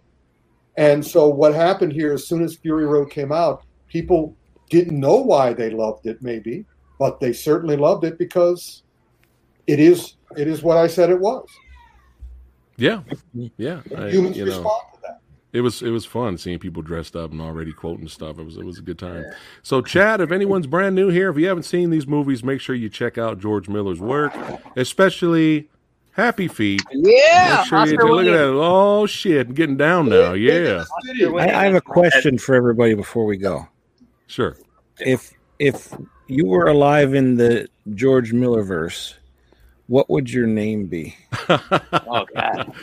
And so what happened here as soon as Fury Road came out, people didn't know why they loved it maybe but they certainly loved it because it is it is what i said it was Yeah. Yeah. I- humans you know. respond to that It was it was fun seeing people dressed up and already quoting stuff. It was it was a good time. So, Chad, if anyone's brand new here, if you haven't seen these movies, make sure you check out George Miller's work, especially Happy Feet. Yeah. Make sure you look at that. Oh shit, getting down now. Yeah, I, I have a question for everybody before we go. sure. If if you were alive in the George Miller verse, what would your name be? Oh god.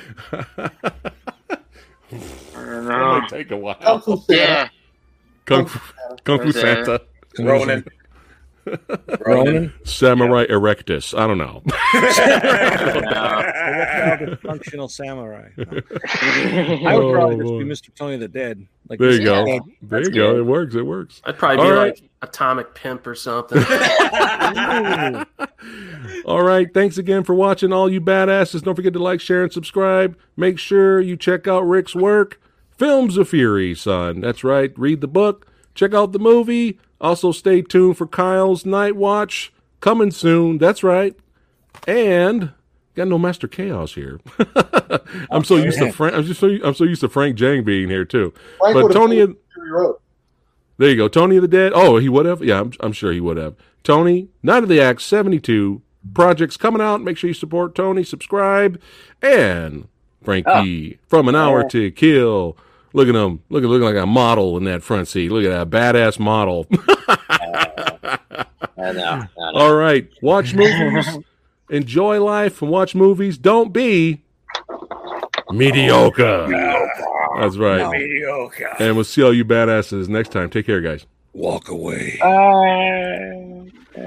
I don't know. Might take a while. Kung Fu Santa. Yeah. Kung Fu, Kung Fu Santa, Ronan. Ronan? Samurai Erectus. I don't know. No. Functional samurai. I would probably oh, just Oh, be. Mr. Tony the Dead. Like There you Mr. go. Dead. There you That's go. It works. It works. I'd probably be All right. like Atomic Pimp or something. All right. Thanks again for watching, all you badasses. Don't forget to like, share, and subscribe. Make sure you check out Ric's work. Films of Fury, son. That's right. Read the book. Check out the movie. Also, stay tuned for Kyle's Night Watch coming soon. That's right. And got no Master Chaos here. I'm so used to Frank. I'm just so I'm so used to Frank Djeng being here too. Frank But Tony and- you Fury Road. There you go. Tony of the Dead. Oh, he would have. Yeah, I'm, I'm sure he would have. Tony, Night of the Axe 72. Projects coming out. Make sure you support Tony. Subscribe. And Frankie from an hour to kill. Look at him. Look at looking like a model in that front seat. Look at that badass model. I know. I know. All right. Watch movies. Enjoy life and watch movies. Don't be mediocre. That's right. Mediocre. And we'll see all you badasses next time. Take care, guys. Walk away. Uh,